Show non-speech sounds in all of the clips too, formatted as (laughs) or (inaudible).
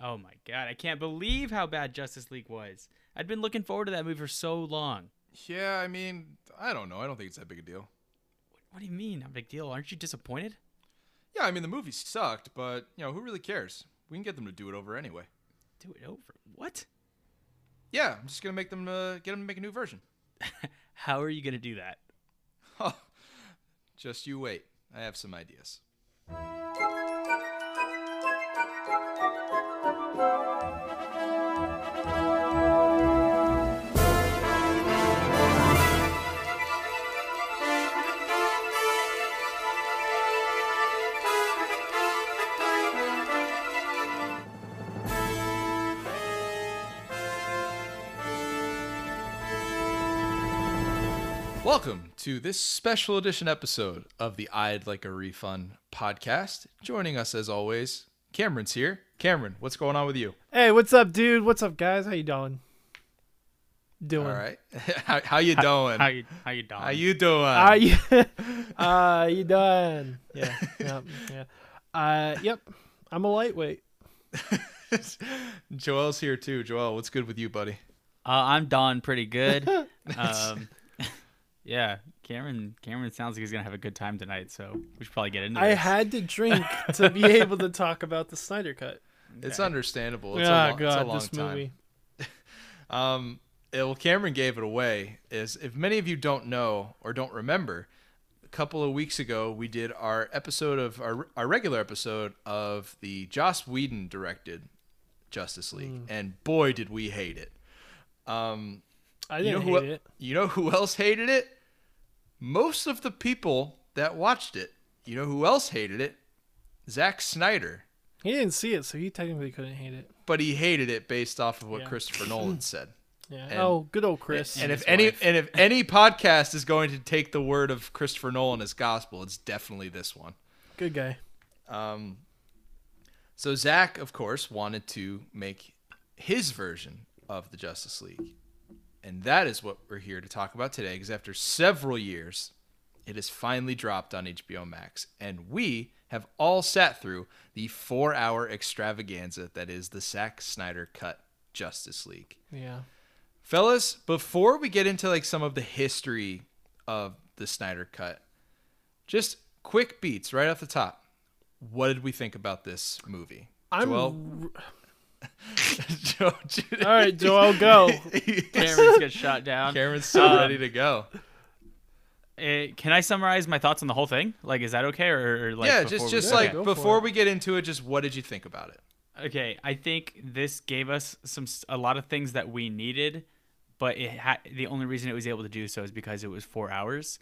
Oh my god, I can't believe how bad Justice League was. I'd been looking forward to that movie for so long. Yeah, I mean, I don't know. I don't think it's that big a deal. What do you mean? Not a big deal. Aren't you disappointed? Yeah, I mean the movie sucked, but you know who really cares? We can get them to do it over anyway. Do it over. What? Yeah, I'm just gonna make them uh, get them to make a new version. (laughs) How are you gonna do that? (laughs) Just you wait. I have some ideas. Welcome to this special edition episode of the I'd Like a Refund podcast. Joining us as always, Cameron's here. Cameron, what's going on with you? Hey, what's up, dude? What's up, guys? How you doing? Doing? All right. (laughs) how, how you doing? How you how you doing? How you doing? How you? (laughs) uh, you doing? Yeah, (laughs) yeah, yeah. Uh, yep. I'm a lightweight. Joel's here too. Joel, what's good with you, buddy? Uh, I'm Don pretty good. um, yeah, Cameron. Cameron sounds like he's gonna have a good time tonight, so we should probably get into I this. had to drink (laughs) to be able to talk about the Snyder Cut. It's Okay. understandable. It's, oh a, lo- it's a God, long this time. movie. (laughs) Um, it- well, Cameron gave it away. Is if many of you don't know or don't remember, a couple of weeks ago we did our episode of our our regular episode of the Joss Whedon directed Justice League, Mm. and boy did we hate it. Um, I you didn't know who hate it. you know who else hated it? Most of the people that watched it. You know who else hated it? Zack Snyder. He didn't see it, so he technically couldn't hate it. But he hated it based off of what Yeah. Christopher Nolan (clears throat) said. Yeah. And- oh, good old Chris. And his if any wife. and if any podcast is going to take the word of Christopher Nolan as gospel, it's definitely this one. good guy. Um, so Zack, of course, wanted to make his version of the Justice League, and that is what we're here to talk about today. Because after several years, it has finally dropped on HBO Max, and we have all sat through the four-hour extravaganza that is the Zack Snyder cut Justice League Yeah. fellas before we get into like some of the history of the snyder cut just quick beats right off the top what did we think about this movie I'm. Joel? Joe, All right, Joel, go. (laughs) Cameron's get shot down. cameron's so Um, ready to go Uh, can I summarize my thoughts on the whole thing? Like, is that okay? Or, or like, yeah before just we- just like go for before we get into it just what did you think about it Okay, I think this gave us some a lot of things that we needed, but it ha- the only reason it was able to do so is because it was four hours,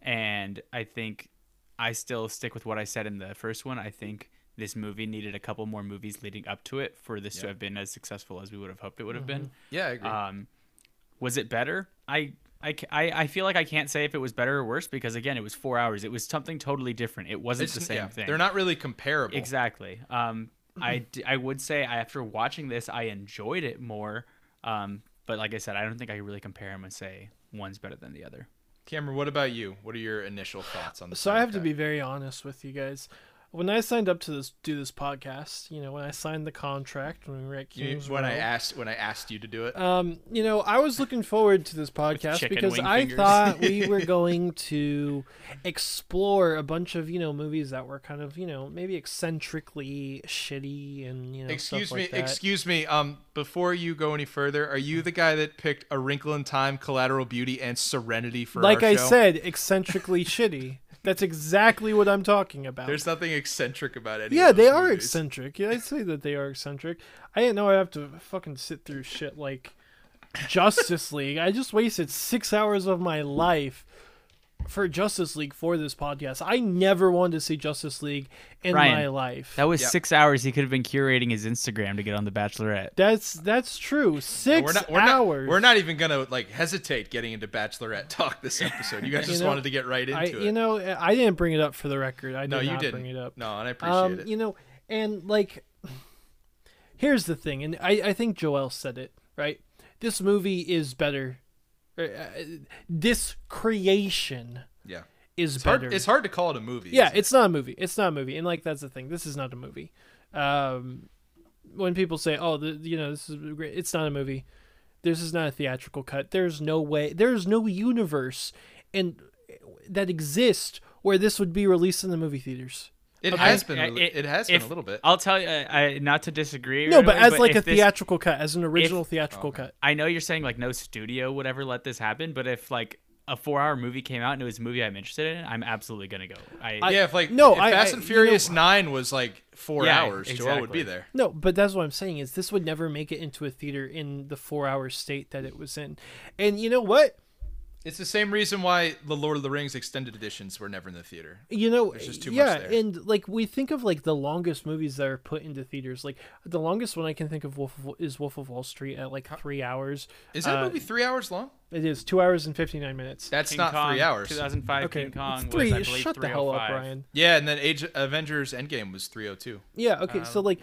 and I think I still stick with what I said in the first one. I think this movie needed a couple more movies leading up to it for this to have been as successful as we would have hoped it would have been. yeah i agree Um, was it better? I, I, I, I feel like I can't say if it was better or worse because again, it was four hours. It was something totally different. It wasn't It's- the same yeah, thing. they're not really comparable Exactly. Um, I, (clears throat) d- I would say after watching this, I enjoyed it more. Um, but like I said, I don't think I can really compare them and say one's better than the other. cameron what about you what are your initial thoughts on the So I Snyder have to be very honest with you guys. When I signed up to this do this podcast, you know, when I signed the contract when we were at Kings when i asked when i asked you to do it um, you know, I was looking forward to this podcast because I fingers. thought we (laughs) were going to explore a bunch of you know movies that were kind of you know maybe eccentrically shitty and you know excuse stuff me like that. excuse me um before you go any further are you the guy that picked a wrinkle in time collateral beauty and serenity for like I show? said, eccentrically shitty. That's exactly what I'm talking about. there's nothing eccentric about any yeah, they those are eccentric. Yeah, I'd say that they are eccentric. I didn't know I have to fucking sit through shit like Justice League. I just wasted six hours of my life for Justice League for this podcast. I never wanted to see Justice League in Ryan, my life. That was Yep. six hours. He could have been curating his Instagram to get on The Bachelorette. that's that's true. 6 we're not we're hours. not we're not even gonna like hesitate getting into bachelorette talk this episode you guys You just know, wanted to get right into I, it you know, I didn't bring it up for the record. I did no you not didn't bring it up. no and i appreciate um, it You know, and like, (sighs) here's the thing, and I, I think Joel said it right. This movie is better. Uh, This creation yeah is it's better. hard it's hard to call it a movie yeah, isn't it? it's not a movie. It's not a movie, and like that's the thing. This is not a movie. Um, when people say, "Oh, the, you know, this is great," it's not a movie. This is not a theatrical cut. There's no way. There's no universe and that exists where this would be released in the movie theaters. It Okay. has been. A it- It, has been if- a little bit. I'll tell you, I, I, not to disagree. or No, but whatever, as like a if this- theatrical cut, as an original theatrical Okay. cut. I know you're saying like no studio would ever let this happen, but if like a four-hour movie came out and it was a movie I'm interested in, I'm absolutely gonna go. I, I- yeah, if like no, if I- Fast I- and you Furious know- Nine was like four Yeah, hours, Joel would be there. No, but that's what I'm saying is this would never make it into a theater in the four hour state that it was in. And you know what? It's the same reason why the Lord of the Rings extended editions were never in the theater. You know, There's just too much yeah, there. and like we think of like the longest movies that are put into theaters. Like the longest one I can think of Wolf of, is Wolf of Wall Street at like three hours. Is that Uh, movie three hours long? It is two hours and fifty nine minutes. That's King not Kong, three hours. 2005 Okay, King Kong it's three. was, I believe, shut the hell up, Ryan. Yeah, and then Age Avengers Endgame was three oh two. Yeah. Okay. so Um, like,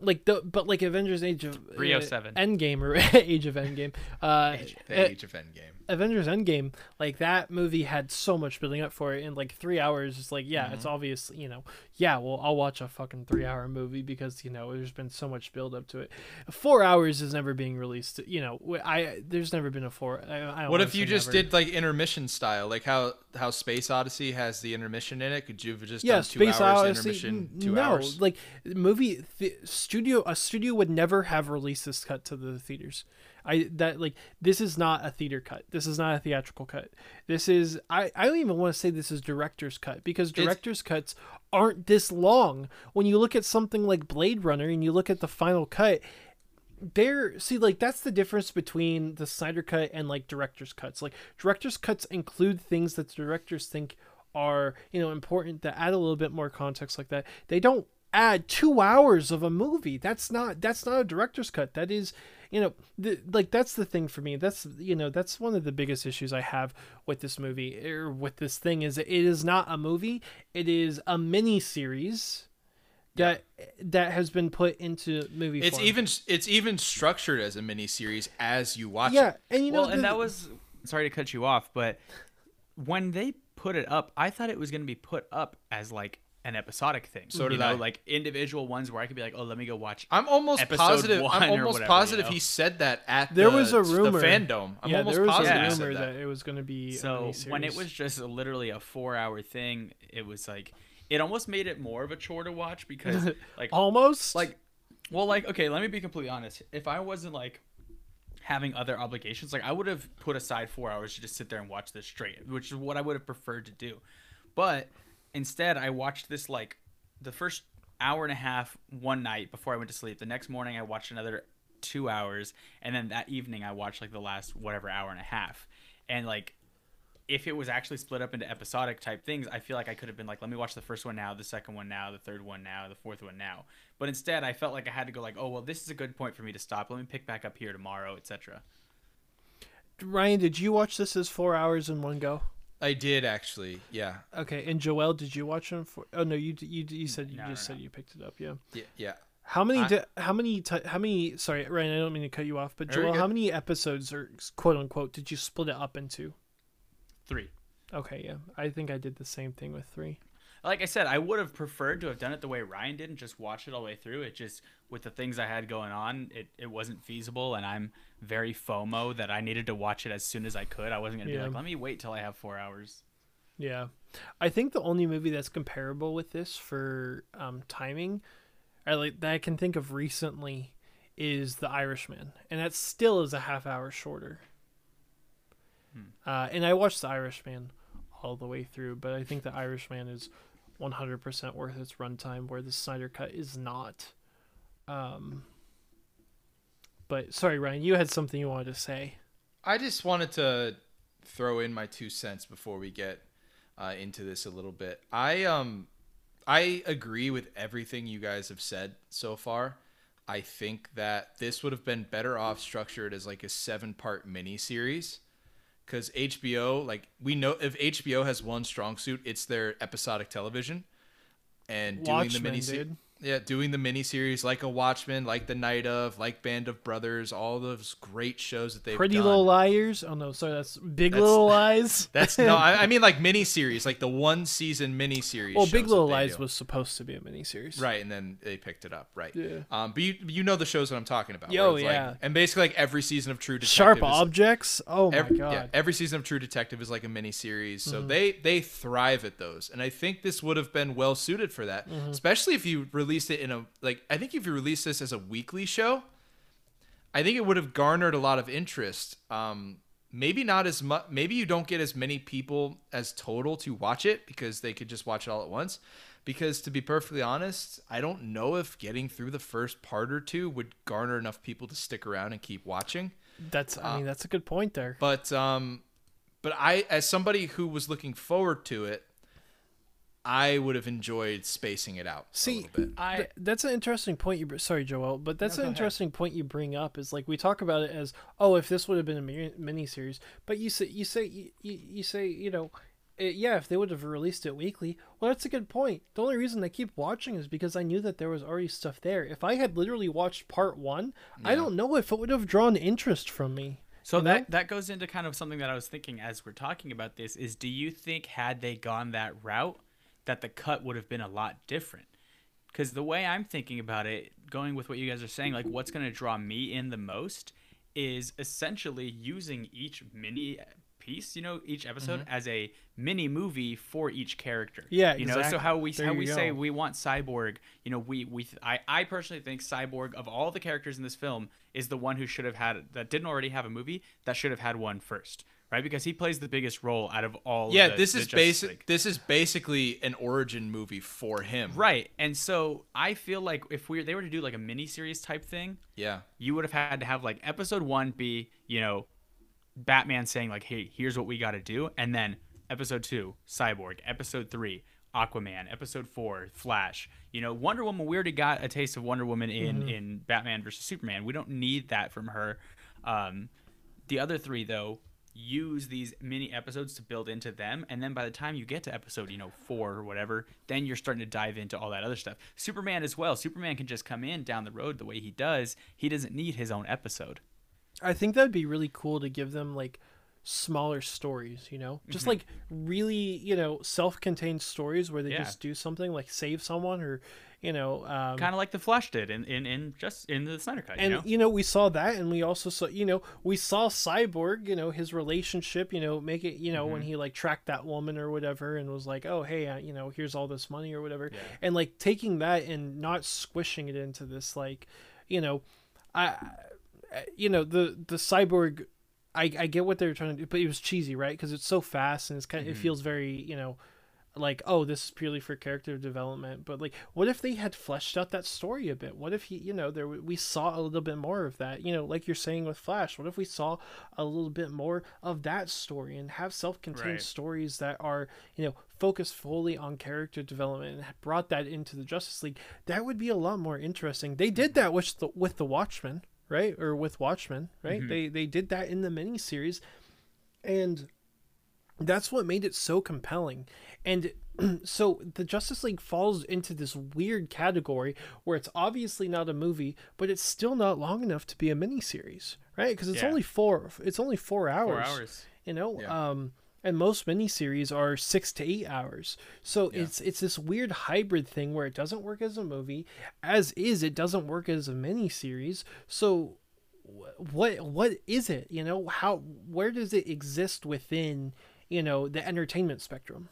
like the but like Avengers Age of uh, 307. Endgame or (laughs) Age of Endgame. Uh, The uh, Age of Endgame. Avengers Endgame, like that movie had so much building up for it in like three hours. It's like, yeah, it's Mm-hmm. obvious, you know, yeah, well, I'll watch a fucking three hour movie because, you know, there's been so much build up to it. Four hours is never being released. You know, I, there's never been a four. I, I don't What if you just never. did like intermission style, like how how Space Odyssey has the intermission in it? Could you have just yeah, done two Space hours Odyssey. intermission, two no, hours? like movie th- studio, a studio would never have released this cut to the theaters. I that like this is not a theater cut. This is not a theatrical cut. This is I I don't even want to say this is director's cut because director's cuts aren't this long. When you look at something like Blade Runner and you look at the final cut, there see like that's the difference between the Snyder cut and like director's cuts. Like director's cuts include things that the directors think are, you know, important that add a little bit more context like that. They don't add 2 hours of a movie. That's not that's not a director's cut. That is you know, the, like that's the thing for me. That's you know, that's one of the biggest issues I have with this movie or with this thing is it is not a movie. It is a mini series that that has been put into movie It's form. even it's even structured as a mini series as you watch yeah, it. and you know, well, and that was sorry to cut you off, but when they put it up, I thought it was going to be put up as like an episodic thing. So you did know, I. like individual ones where I could be like, oh, let me go watch. I'm almost positive. one I'm almost whatever, positive you know? he said that at There the, was a rumor. the fandom. I'm yeah, almost there was positive a he rumor that. that. it was going to be So miniseries. when it was just literally a four-hour thing, it was like it almost made it more of a chore to watch because (laughs) like almost like well like okay let me be completely honest if i wasn't like having other obligations like i would have put aside four hours to just sit there and watch this straight which is what i would have preferred to do but instead i watched this like the first hour and a half one night before i went to sleep the next morning i watched another two hours and then that evening i watched like the last whatever hour and a half and like if it was actually split up into episodic type things, I feel like I could have been like, let me watch the first one now, the second one now, the third one now, the fourth one now. But instead, I felt like I had to go like, oh well, this is a good point for me to stop. Let me pick back up here tomorrow, etc. Ryan, did you watch this as four hours in one go? I did actually. Yeah. Okay, and Joel, did you watch them for? Oh no, you you you said you No, just no, said no. you picked it up. Yeah. Yeah. Yeah. How many? I- di- how many? Ti- how many? Sorry, Ryan. I don't mean to cut you off, but Joel, how many episodes or quote unquote did you split it up into? Three. Okay, yeah, I think I did the same thing with three. Like I said, I would have preferred to have done it the way Ryan did and just watch it all the way through. It just with the things I had going on, it, it wasn't feasible, and I'm very FOMO that I needed to watch it as soon as I could. I wasn't gonna Yeah. be like, let me wait till I have four hours. Yeah, I think the only movie that's comparable with this for um, timing, or like that I can think of recently, is The Irishman, and that still is a half hour shorter. Uh, and I watched The Irishman all the way through, but I think The Irishman is 100% worth its runtime, where the Snyder Cut is not. Um, but sorry, Ryan, you had something you wanted to say. I just wanted to throw in my two cents before we get uh, into this a little bit. I um I agree with everything you guys have said so far. I think that this would have been better off structured as like a seven part mini series. Because HBO, like we know, if HBO has one strong suit, it's their episodic television, and doing the Watchmen, mini dude. Yeah, doing the miniseries like a Watchmen, like The Night of, like Band of Brothers, all those great shows that they've Pretty done. Little Liars. Oh no, sorry, that's Big That's- Little Lies. (laughs) That's no, I, I (laughs) mean like miniseries, like the one season miniseries. well, Big Little Lies do. was supposed to be a miniseries. right, and then they picked it up, right? Yeah. Um, but you you know the shows that I'm talking about. Yo, where it's like- yeah. and basically like every season of True Detective. Sharp is- Objects. Oh my Every, god. yeah, every season of True Detective is like a mini series, so Mm-hmm. they they thrive at those, and I think this would have been well suited for that, Mm-hmm. especially if you released it in a like. I think if you released this as a weekly show, I think it would have garnered a lot of interest. Um, maybe not as much. Maybe you don't get as many people as total to watch it because they could just watch it all at once. Because to be perfectly honest, I don't know if getting through the first part or two would garner enough people to stick around and keep watching. That's. uh, I mean, that's a good point there. But um, but I, as somebody who was looking forward to it, I would have enjoyed spacing it out See, a little bit. I Th- that's an interesting point you br- sorry joel but that's No, an go ahead. interesting point you bring up is like we talk about it as oh if this would have been a mini series, but you say you say you, you, you say you know eh, yeah if they would have released it weekly well that's a good point the only reason i keep watching is because i knew that there was already stuff there if i had literally watched part one i don't know if it would have drawn interest from me So You know? that that goes into kind of something that I was thinking as we're talking about this is do you think had they gone that route that the cut would have been a lot different? Cuz the way I'm thinking about it, going with what you guys are saying, like what's going to draw me in the most is essentially using each mini piece, you know, each episode as a mini movie for each character. Mm-hmm. Yeah, you know, so how we There how we say we want Cyborg, you know, we we I I personally think Cyborg of all the characters in this film is the one who should have had that didn't already have a movie that should have had one first, right? Because he plays the biggest role out of all. Yeah, the- this the is basic. This is basically an origin movie for him. Right, and so I feel like if we they were to do like a mini series type thing, Yeah. you would have had to have like episode one be you know batman saying like hey here's what we got to do and then episode two cyborg episode three aquaman episode four flash you know wonder woman we already got a taste of wonder woman in in batman versus superman we don't need that from her um the other three though use these mini episodes to build into them and then by the time you get to episode you know four or whatever then you're starting to dive into all that other stuff. Superman as well. Superman can just come in down the road the way he does. He doesn't need his own episode. I think that'd be really cool to give them like smaller stories, you know, just Mm-hmm. like really, you know, self-contained stories where they Yeah. just do something like save someone or, you know, um, kind of like the flash did in in, in just in the snyder cut and you know we saw that, and we also saw, you know, we saw Cyborg, you know, his relationship, you know, make it, you know, Mm-hmm. when he like tracked that woman or whatever, and was like, oh hey, uh, you know, here's all this money or whatever, Yeah. and like taking that and not squishing it into this like, you know, I, I- you know, the the Cyborg. I, I get what they were trying to do, but it was cheesy, right? Because it's so fast and it's kind of, it feels very, you know, like oh this is purely for character development but like what if they had fleshed out that story a bit? What if he you know there we saw a little bit more of that? You know like you're saying with flash what if we saw a little bit more of that story and have self-contained Right. stories that are you know focused fully on character development and brought that into the justice league? That would be a lot more interesting. They did that with the with the watchmen right? Or with watchmen right? Mm-hmm. They they did that in the miniseries and that's what made it so compelling. And (clears throat) so the justice league falls into this weird category where it's obviously not a movie but it's still not long enough to be a miniseries right? Because it's Yeah. only four it's only four hours four hours. you know? Yeah. um and most miniseries are six to eight hours. So Yeah. it's it's this weird hybrid thing where it doesn't work as a movie as is it doesn't work as a miniseries. So wh- what what is it you know? How where does it exist within you know the entertainment spectrum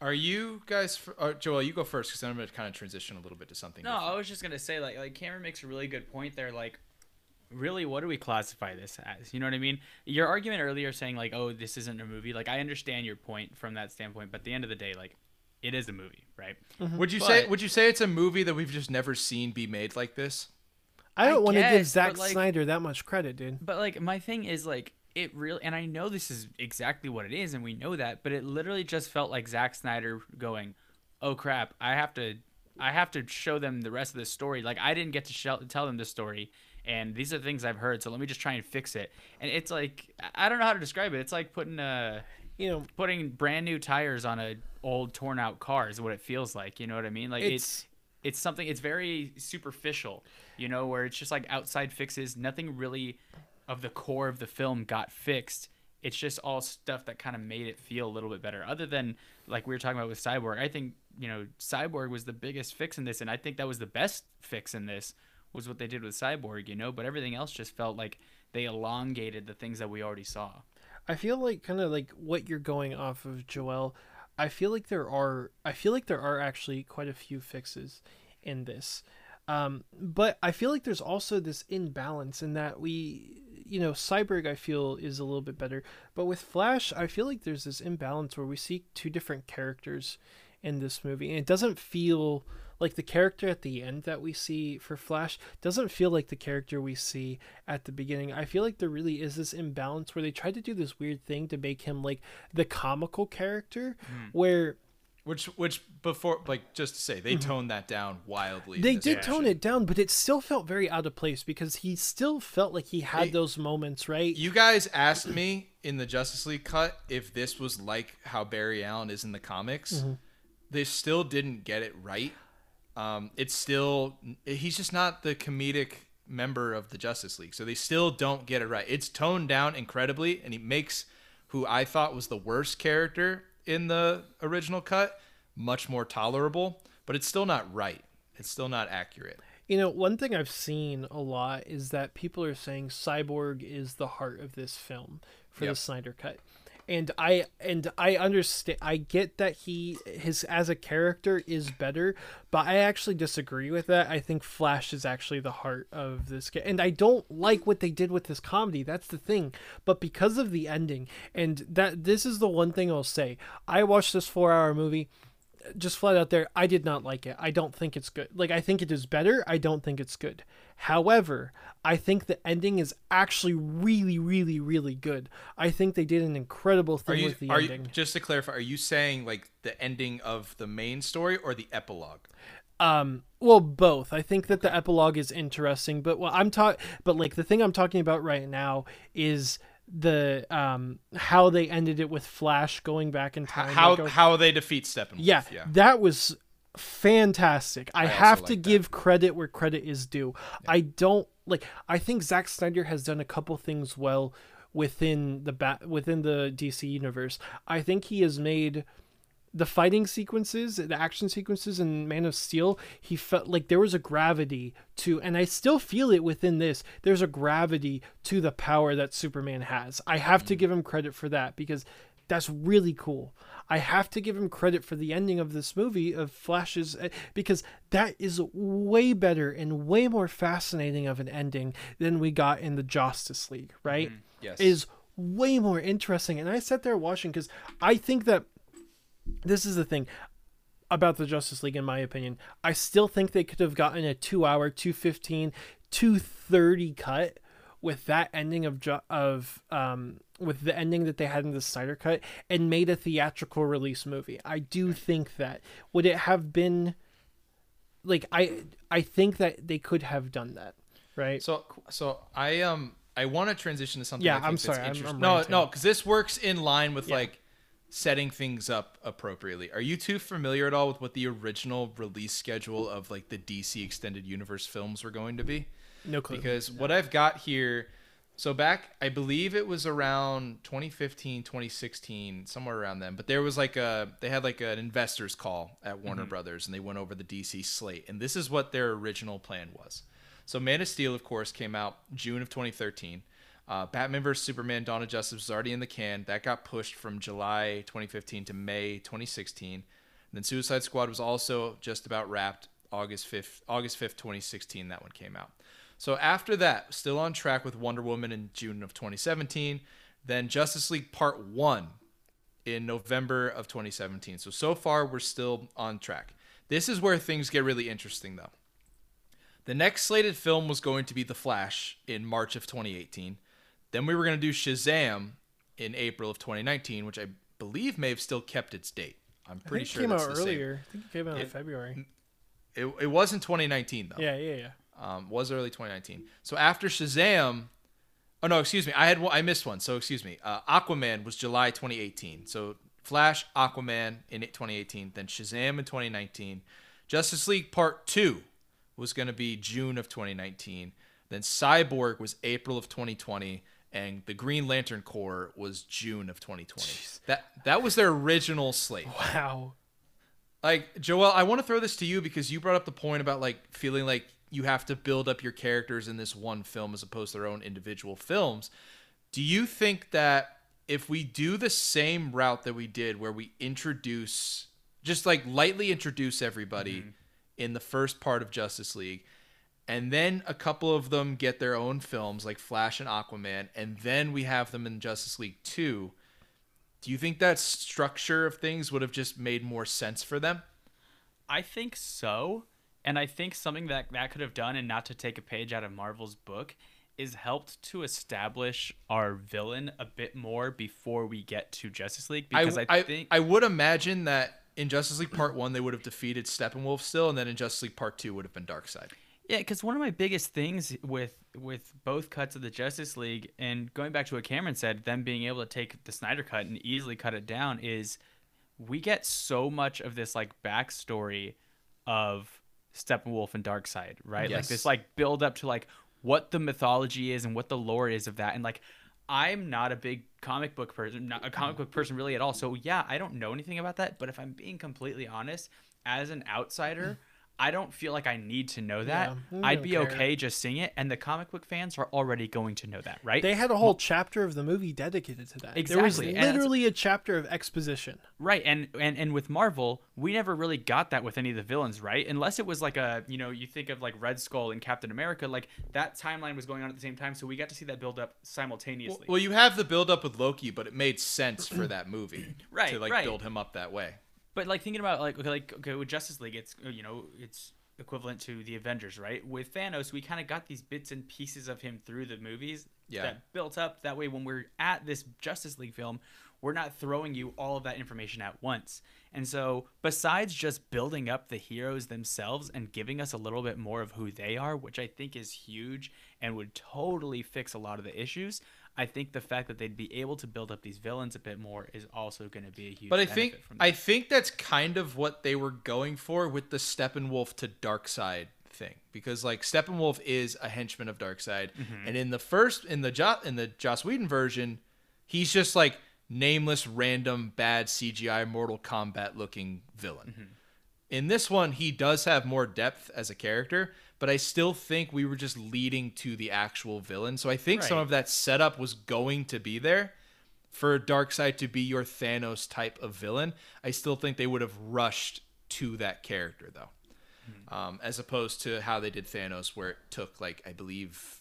Are you guys? fr- Uh, Joel, you go first because I'm going to kind of transition a little bit to something. no different. i was just gonna say like like cameron makes a really good point there like really what do we classify this as you know what i mean your argument earlier saying like oh this isn't a movie like i understand your point from that standpoint but at the end of the day like it is a movie right Would you say? Would you say it's a movie that we've just never seen be made like this? i don't want to give guess, Zack like- Snyder that much credit dude But like my thing is like it really and I know this is exactly what it is and we know that, but it literally just felt like Zack Snyder going, "Oh crap, I have to I have to show them the rest of this story. Like I didn't get to show, tell them this story and these are things I've heard, so let me just try and fix it." And it's like I- I don't know how to describe it. It's like putting a you know putting brand new tires on a old torn out car is what it feels like. You know what I mean? Like It's- it's it's something it's very superficial, you know, where it's just like outside fixes, nothing really of the core of the film got fixed. It's just all stuff that kind of made it feel a little bit better. Other than like we were talking about with Cyborg, I think, you know, Cyborg was the biggest fix in this and I think that was the best fix in this was what they did with Cyborg, you know, but everything else just felt like they elongated the things that we already saw. I feel like kind of like what you're going off of, Joel. I feel like there are I feel like there are actually quite a few fixes in this. Um, but I feel like there's also this imbalance in that we, you know, Cyborg I feel is a little bit better, but with Flash I feel like there's this imbalance where we see two different characters in this movie, and it doesn't feel like the character at the end that we see for Flash doesn't feel like the character we see at the beginning. I feel like there really is this imbalance where they tried to do this weird thing to make him like the comical character Hmm. where Which, which before, like, just to say, they toned that down wildly. they did tone it down, but it still felt very out of place because he still felt like he had Hey, those moments, right? You guys asked me in the Justice League cut if this was like how Barry Allen is in the comics. Mm-hmm. They still didn't get it right. Um, it's still he's just not the comedic member of the Justice League, so they still don't get it right. It's toned down incredibly, and he makes who I thought was the worst character in the original cut much more tolerable, but it's still not right. It's still not accurate. You know, one thing I've seen a lot is that people are saying Cyborg is the heart of this film for Yep. the Snyder cut. And I and I understand I get that he his as a character is better, but I actually disagree with that. I think Flash is actually the heart of this ca- and I don't like what they did with this comedy. That's the thing. But because of the ending and that this is the one thing I'll say. I watched this 4-hour movie just flat out there, I did not like it. I don't think it's good. Like I think it is better. I don't think it's good. However, I think the ending is actually really, really, really good. I think they did an incredible thing you, with the are you ending. just to clarify? Are you saying like the ending of the main story or the epilogue? Um, well, both. I think that the epilogue is interesting, but what I'm talking, but like the thing I'm talking about right now is the um how they ended it with Flash going back in time. how like, how they defeat Steppenwolf? yeah, yeah. that was fantastic. I, also have to like that. give credit where credit is due. I don't like. I think Zack Snyder has done a couple things well within the bat within the DC universe. I think he has made the fighting sequences, the action sequences in Man of Steel, he felt like there was a gravity to, and I still feel it within this. There's a gravity to the power that Superman has. I have to mm. give him credit for that because that's really cool. I have to give him credit for the ending of this movie of Flash's eh, because that is way better and way more fascinating of an ending than we got in the Justice League, right? Yes. Is way more interesting. And I sat there watching because I think that this is the thing about the Justice League, in my opinion. I still think they could have gotten a two hour, 215, 230 cut with that ending of of um with the ending that they had in the Snyder cut and made a theatrical release movie. I do think that would it have been like I I think that they could have done that, right? So so I um I want to transition to something. Yeah, I that's sorry, I'm- I'm no, no, because this works in line with Yeah. like setting things up appropriately. Are you too familiar at all with what the original release schedule of like the DC extended universe films were going to be? no clue. Because what I've got here, so back, I believe it was around 2015, 2016, somewhere around then. But there was like a, they had like an investors call at Warner Brothers, and they went over the DC slate, and this is what their original plan was. So Man of Steel, of course, came out June of 2013. Uh, Batman vs Superman: Dawn of Justice was already in the can. That got pushed from July 2015 to May 2016. And then Suicide Squad was also just about wrapped. August 5th, August 5th, 2016. That one came out. So after that, still on track with Wonder Woman in June of 2017. Then Justice League Part One in November of 2017. So so far we're still on track. This is where things get really interesting though. The next slated film was going to be The Flash in March of 2018. Then we were going to do Shazam in April of 2019, which I believe may have still kept its date. I'm I pretty think sure it came out same. earlier. I think it came out in February. It, it was in 2019 though. Yeah, yeah, yeah. Um, was early 2019. So after Shazam, oh no, excuse me, I had one, I missed one. So excuse me. Uh, Aquaman was July 2018. So Flash, Aquaman in 2018, then Shazam in 2019, Justice League Part 2 was going to be June of 2019. Then Cyborg was April of 2020 and the Green Lantern Corps was June of 2020. That that was their original slate. Wow. Like Joel, I want to throw this to you because you brought up the point about like feeling like you have to build up your characters in this one film as opposed to their own individual films. Do you think that if we do the same route that we did where we introduce just like lightly introduce everybody mm-hmm. in the first part of Justice League and then a couple of them get their own films like Flash and Aquaman and then we have them in Justice League 2 do you think that structure of things would have just made more sense for them I think so. And I think something that that could have done, and not to take a page out of Marvel's book, is helped to establish our villain a bit more before we get to Justice League. Because I, I, think I would imagine that in Justice League Part One they would have defeated Steppenwolf still, and then in Justice League Part Two would have been Darkseid. Yeah, because one of my biggest things with with both cuts of the Justice League, and going back to what Cameron said, them being able to take the Snyder cut and easily cut it down, is we get so much of this like backstory of Steppenwolf and Darkseid, right? Like this like build up to like what the mythology is and what the lore is of that, and like I'm not a big comic book person, not a comic book person really at all. So yeah, I don't know anything about that. But if I'm being completely honest, as an outsider. I don't feel like I need to know that. Yeah, I'd be care. okay just seeing it, and the comic book fans are already going to know that, right? They had a whole chapter of the movie dedicated to that. There was Exactly, literally a chapter of exposition. Right, and, and and with Marvel, we never really got that with any of the villains, right? Unless it was like a, you know, you think of like Red Skull and Captain America, like that timeline was going on at the same time, so we got to see that build up simultaneously. Well, you have the build up with Loki, but it made sense for that movie (clears throat) Right, to like right. build him up that way. But like thinking about like okay, like okay with Justice League, it's you know it's equivalent to the Avengers, right? With Thanos, we kind of got these bits and pieces of him through the movies Yeah. that built up. That way, when we're at this Justice League film, we're not throwing you all of that information at once. And so, besides just building up the heroes themselves and giving us a little bit more of who they are, which I think is huge and would totally fix a lot of the issues. I think the fact that they'd be able to build up these villains a bit more is also going to be a huge. But I benefit think I think that's kind of what they were going for with the Steppenwolf to Darkseid thing, because like Steppenwolf is a henchman of Darkseid, Mm-hmm. and in the first in the jo- in the Joss Whedon version, he's just like nameless, random, bad CGI Mortal Kombat looking villain. Mm-hmm. In this one, he does have more depth as a character, but I still think we were just leading to the actual villain. So I think some of that setup was going to be there for Darkseid to be your Thanos type of villain. I still think they would have rushed to that character though, um, as opposed to how they did Thanos, where it took like I believe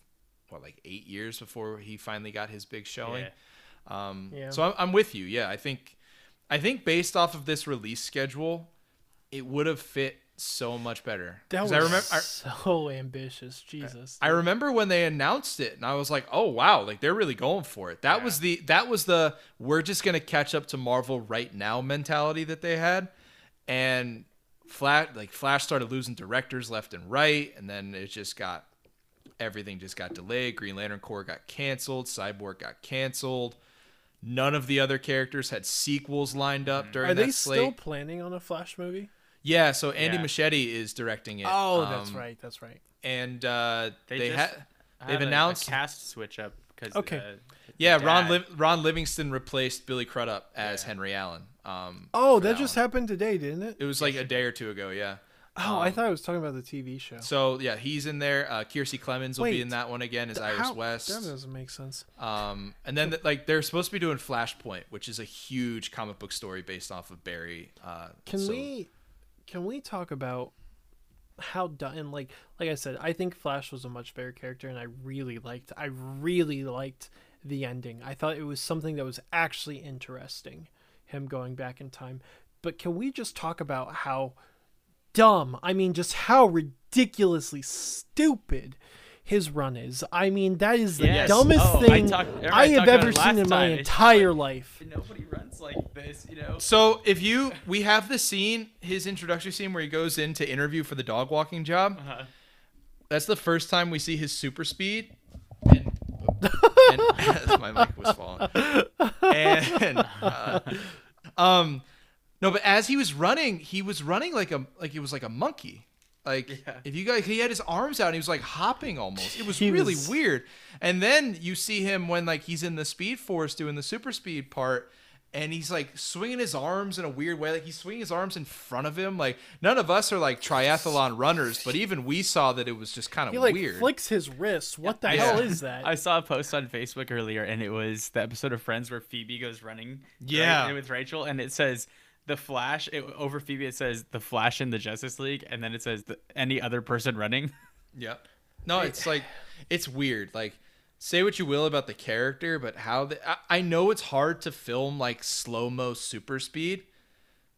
what like eight years before he finally got his big showing. Yeah. Um, Yeah. So I'm, I'm with you. Yeah, I think I think based off of this release schedule, it would have fit so much better. That was I remember. (laughs) I, so ambitious. Jesus. I remember when they announced it, and I was like, "Oh wow! Like they're really going for it." That was the that was the we're just gonna catch up to Marvel right now mentality that they had, and Flash like Flash started losing directors left and right, and then it just got everything just got delayed. Green Lantern Corps got canceled. Cyborg got canceled. None of the other characters had sequels lined up mm-hmm. during Are that they slate. still planning on a Flash movie? Yeah, so Andy Yeah. Muschietti is directing it. Oh, that's um, right. That's right. And uh, They they, just ha- they've had a- a announced cast switch up because Okay. uh, Yeah, the Ron Liv- Ron Livingston replaced Billy Crudup as Yeah. Henry Allen. Um, Oh, for that just one. happened today, didn't it? It was like a day or two ago. Yeah. Oh, I um, thought I was talking about the TV show. So yeah, he's in there. Uh, Kiersey Clemons will be in that one again as Th- Iris how- West. That doesn't make sense. Um, and then like they're supposed to be doing Flashpoint, which is a huge comic book story based off of Barry. Uh, Can so- we can we talk about how done like like I said, I think Flash was a much better character and I really liked I really liked the ending. I thought it was something that was actually interesting, him going back in time. But can we just talk about how dumb, I mean just how ridiculously stupid his run is. I mean, that is the Yes. dumbest Oh, thing talked- remember I I have ever seen in my time. It's entire like- life. Nobody runs like this, you know. So if you we have the scene, his introductory scene where he goes in to interview for the dog walking job. Uh-huh. That's the first time we see his super speed. And, (laughs) and (laughs) my mic was falling. And uh, um, No, but as he was running, he was running like a like he was like a monkey. Like Yeah. if you guys, he had his arms out and he was like hopping almost. It was He really was- weird. And then you see him when like he's in the Speed Force doing the super speed part, and he's like swinging his arms in a weird way. Like he's swinging his arms in front of him. Like none of us are like triathlon runners, but even we saw that it was just kind of He like weird. flicks his wrist. What the I hell saw- is that? (laughs) I saw a post on Facebook earlier, and it was the episode of Friends where Phoebe goes running. Yeah. right, with Rachel, and it says the Flash it, over Phoebe. It says the Flash in the Justice League, and then it says the, any other person running. (laughs) Yeah. No, it's like it's weird. Like say what you will about the character, but how the I, I know it's hard to film like slow mo super speed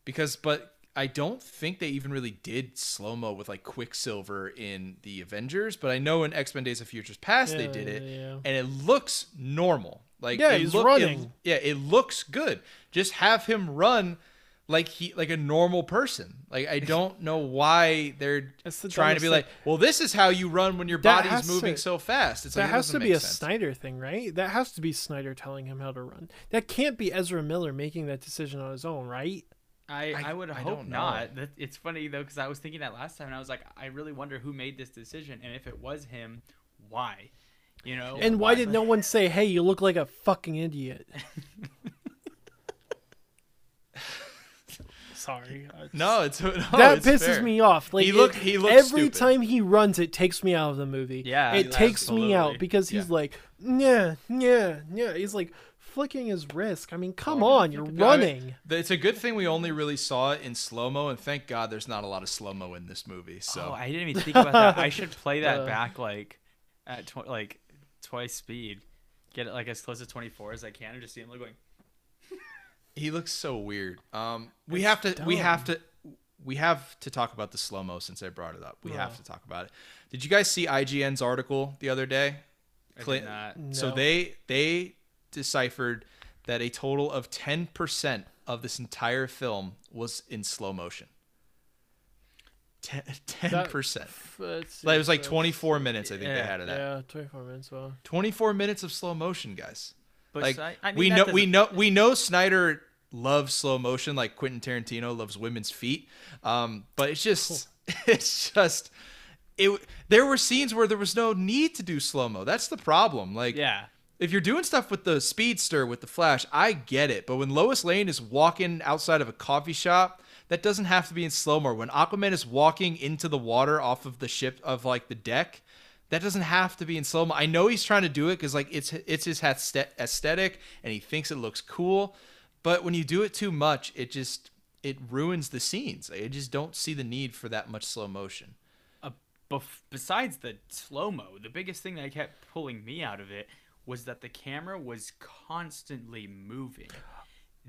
because but I don't think they even really did slow mo with like Quicksilver in the Avengers, but I know in X Men Days of Futures Past they did it, yeah. and it looks normal. Like Yeah, it he's look- it- running. yeah, it looks good. Just have him run like he like a normal person. Like I don't know why they're (laughs) the trying to be dumbest like, well, this is how you run when your That body's moving to- so fast. It's like that it has to be a sense. Snyder thing, right? That has to be Snyder telling him how to run. That can't be Ezra Miller making that decision on his own, right? I, I- I, would I hope don't That, it's funny though because I was thinking that last time, and I was like, I really wonder who made this decision, and if it was him, why? You know. and why did no one say, "Hey, you look like a fucking idiot"? (laughs) Sorry. I- No, it's (laughs) no, that it's pisses fair. me off. Like He it- looked- he looked every stupid. time he runs, it takes me out of the movie. Yeah, it takes me out because he's Yeah. like, yeah, yeah, yeah. He's like flicking his wrist. I mean, come Oh, on, you're No, I mean, running. th- It's a good thing we only really saw it in slow mo, and thank God there's not a lot of slow mo in this movie. So Oh, I didn't even think about that. I should play that (laughs) Uh. back like at tw- like twice speed. Get it like as close to 24 as I can, and just see him like going. He looks so weird. Um, we It's have to, we have to, we have to talk about the slow mo since I brought it up. We have Oh. to talk about it. Did you guys see IGN's article the other day? I Cli- did not. So No. they they deciphered that a total of 10% of this entire film was in slow motion. 10, 10%. Let's Like, it was like 24 minutes, I think they had it at. Yeah, 24 minutes. Well, 24 minutes of slow motion, guys. But like si- I mean, we know we doesn't- know we know Snyder loves slow motion like Quentin Tarantino loves women's feet. Um, but it's just (laughs) it's just it there were scenes where there was no need to do slow mo. That's the problem. Like Yeah. if you're doing stuff with the speedster with the flash, I get it. But when Lois Lane is walking outside of a coffee shop, that doesn't have to be in slow mo. When Aquaman is walking into the water off of the ship of like the deck, that doesn't have to be in slow mo. I know he's trying to do it because like it's it's his aesthetic and he thinks it looks cool. But when you do it too much, it just it ruins the scenes. I just don't see the need for that much slow motion. uh, bef- besides the slow mo, the biggest thing that kept pulling me out of it was that the camera was constantly moving.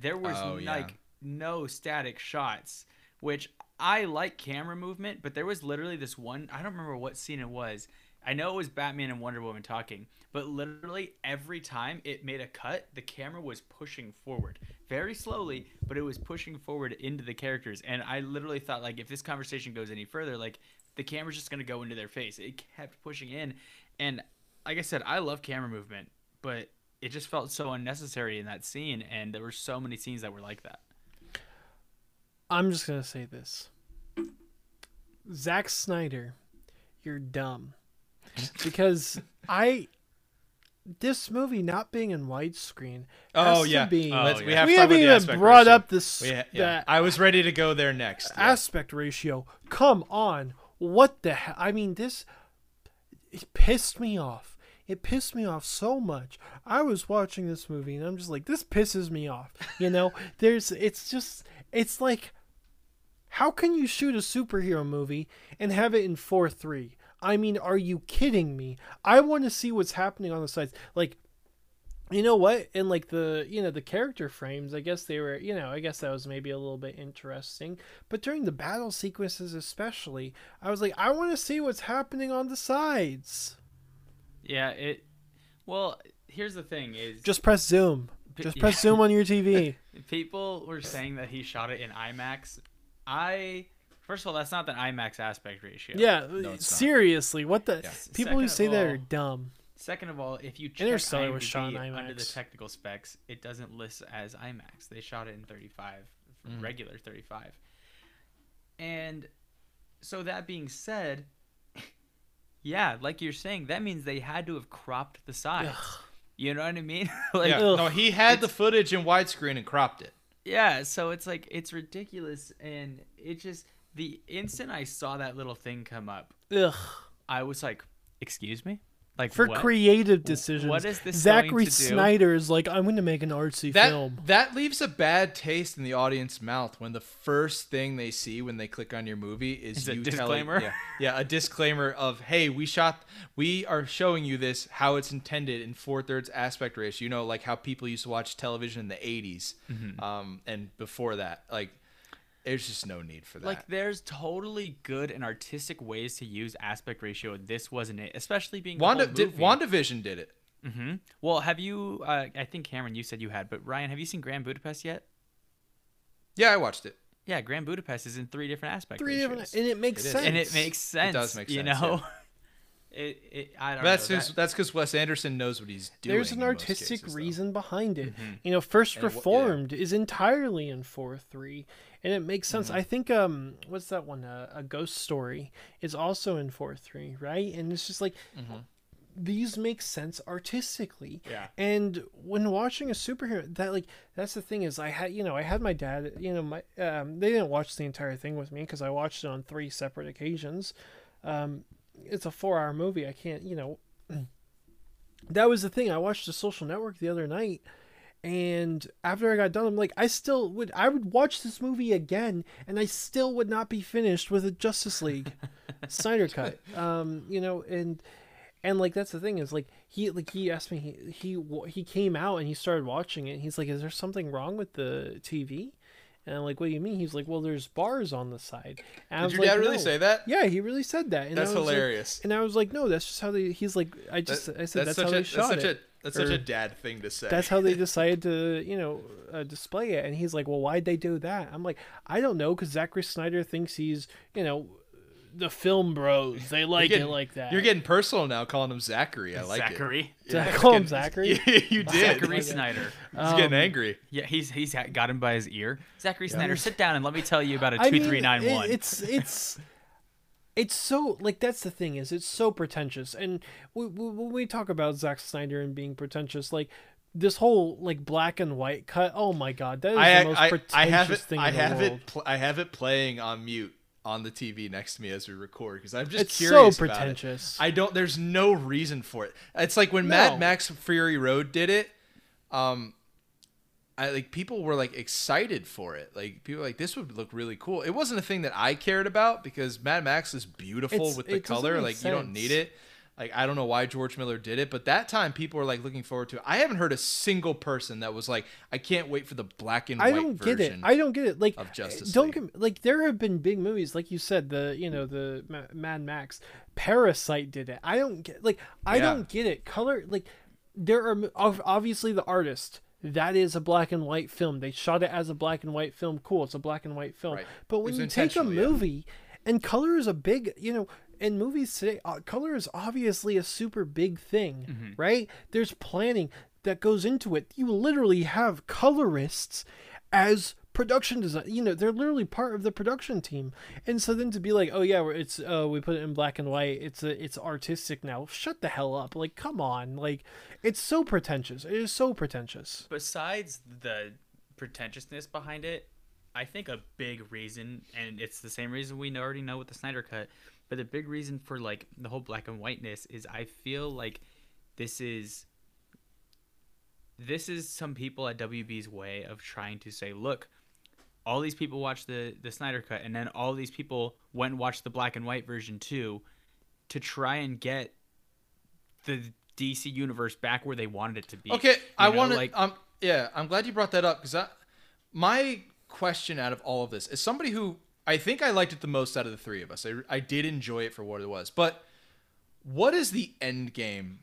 There was Oh, yeah. like no static shots, which I like camera movement, but there was literally this one. I don't remember what scene it was. I know it was Batman and Wonder Woman talking, but literally every time it made a cut, the camera was pushing forward very slowly, but it was pushing forward into the characters. And I literally thought, like, if this conversation goes any further, like, the camera's just gonna go into their face. It kept pushing in, and like I said, I love camera movement, but it just felt so unnecessary in that scene. And there were so many scenes that were like that. I'm just gonna say this. Zack Snyder, you're dumb. Because I this movie not being in widescreen oh, has Oh to yeah, be Oh, Let's- we have we haven't even brought ratio. up this ha- yeah. that I was ready to go there next. Yeah. aspect ratio. Come on. What the hell? I mean, this it pissed me off. It pissed me off so much. I was watching this movie and I'm just like, this pisses me off. You know, (laughs) there's, it's just, it's like, how can you shoot a superhero movie and have it in 4 3? I mean, are you kidding me? I want to see what's happening on the sides. Like, you know what And like the you know the character frames i guess they were you know i guess that was maybe a little bit interesting but during the battle sequences especially i was like i want to see what's happening on the sides Yeah, it. Well, here's the thing: is just press zoom just yeah. press zoom on your tv (laughs) people were saying that he shot it in IMAX. I first of all, that's not the IMAX aspect ratio. yeah it's not. seriously what the Yeah. people who say of that all- are dumb Second of all, if you check Interstellar was shot in IMDb under the technical specs, it doesn't list as IMAX. They shot it in 35 mm. regular 35. And so that being said, (laughs) yeah, like you're saying, that means they had to have cropped the sides. You know what I mean? (laughs) like yeah. Ugh. No, he had the footage in widescreen and cropped it. Yeah, so it's like it's ridiculous and it just the instant I saw that little thing come up, Ugh. I was like, "Excuse me?" Like For what? creative decisions. what is this going Zachary Snyder do? Snyder's like, I'm going to make an artsy That film. that leaves a bad taste in the audience mouth when the first thing they see when they click on your movie is, Is a disclaimer? Telling, yeah, yeah, a disclaimer of hey, we shot, we are showing you this how it's intended in four thirds aspect ratio. You know, like how people used to watch television in the '80s, Mm-hmm. um, and before that, like. There's just no need for that. Like there's totally good and artistic ways to use aspect ratio. This wasn't it, especially being the Wanda whole did. WandaVision did it. hmm Well, have you? Uh, I think Cameron, you said you had, but Ryan, have you seen Grand Budapest yet? Yeah, I watched it. Yeah, Grand Budapest is in three different aspect Three ratios, different, and it makes It is. sense. and it makes sense. It does make sense. You sense, know, (laughs) it, it. I don't That's know. because that- that's because Wes Anderson knows what he's doing. There's an artistic cases, though. reason behind it. Mm-hmm. You know, First And it wa- yeah. Reformed is entirely in four three, and it makes sense. Mm-hmm. I think um, what's that one? Uh, a Ghost Story is also in four three, right? And it's just like Mm-hmm. these make sense artistically. Yeah. And when watching a superhero, that like that's the thing is I had you know I had my dad you know my um they didn't watch the entire thing with me because I watched it on three separate occasions. Um, it's a four hour movie. I can't you know (clears throat) that was the thing. I watched The Social Network the other night, and after I got done, I'm like, I still would. I would watch this movie again, and I still would not be finished with a Justice League (laughs) Snyder cut. Um, you know, and and like that's the thing is like he like he asked me he he he came out and he started watching it. And he's like, "Is there something wrong with the TV?" And I'm like, "What do you mean?" He's like, "Well, there's bars on the side." And I Did your like, dad really "No." say that? Yeah, he really said that. And That's was like- hilarious. and I was like, "No, that's just how they." He's like, "I That- just," I said, "That's, such how a they that's shot such it." a that's such a dad thing to say. That's how they (laughs) decided to, you know, uh, display it. And he's like, "Well, why'd they do that?" I'm like, "I don't know, because Zachary Snyder thinks he's, you know, the film bros. They like getting- it like that." You're getting personal now, calling him Zachary. I like Zachary. it. Did I Yeah, call him Zachary? (laughs) getting- you did. Zachary Snyder. He's Snyder. getting Um, angry. Yeah, he's he's got him by his ear. Zachary Snyder, sit down and let me tell you about a two mean, three nine it- one. It's it's it's so like that's the thing is it's so pretentious, and we, we, when we talk about Zack Snyder and being pretentious, like this whole like black and white cut. Oh my god, that is I, the most I, pretentious I have it. thing I have it. Pl- I have it playing on mute on the TV next to me as we record because I'm just It's so curious. about it. pretentious. I don't. There's no reason for it. It's like when No. Mad Max Fury Road did it. Um, I like people were like excited for it. Like people were like this would look really cool. It wasn't a thing that I cared about because Mad Max is beautiful It's- with the color. Like you don't need it. Like I don't know why George Miller did it, but that time people were like looking forward to it. I haven't heard a single person that was like, I can't wait for the black and white. I don't version. get it. I don't get it. Like, of Justice don't League. get like there have been big movies, like you said, the you know the Ma- Mad Max, Parasite did it. I don't get like I Yeah. don't get it. Color like there are obviously the artist. That is a black and white film. They shot it as a black and white film. Cool, it's a black and white film. Right. But when you take a intentional, yeah. movie and color is a big, you know, in movies today, uh, color is obviously a super big thing, Mm-hmm. right? There's planning that goes into it. You literally have colorists as production design. You know, they're literally part of the production team. And so then to be like, oh yeah, it's uh, we put it in black and white. It's a, it's artistic now. Shut the hell up! Like, come on! Like, it's so pretentious. It is so pretentious. Besides the pretentiousness behind it, I think a big reason, and it's the same reason we already know with the Snyder Cut, but the big reason for like the whole black and whiteness is I feel like this is this is some people at WB's way of trying to say, look, all these people watched the the Snyder Cut, and then all these people went and watched the black and white version too, to try and get the DC universe back where they wanted it to be. Okay, You I want to. like um, yeah, I'm glad you brought that up because my question out of all of this is somebody who I think I liked it the most out of the three of us. I, I did enjoy it for what it was, but what is the end game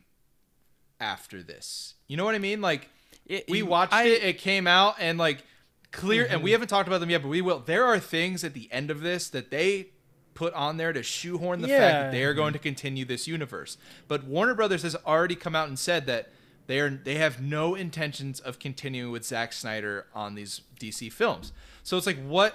after this? You know what I mean? Like It- we watched I- it, it came out, and like clear, and we mm-hmm. haven't talked about them yet, but we will. There are things at the end of this that they put on there to shoehorn the fact that they are going to continue this universe. But Warner Brothers has already come out and said that they are they have no intentions of continuing with Zack Snyder on these DC films. So it's like what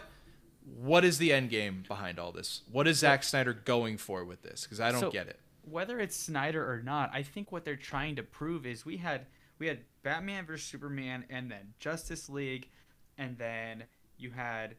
what is the end game behind all this? What is Zack Snyder going for with this? Because I don't So- get it. whether it's Snyder or not, I think what they're trying to prove is we had we had Batman vs Superman and then Justice League and then you had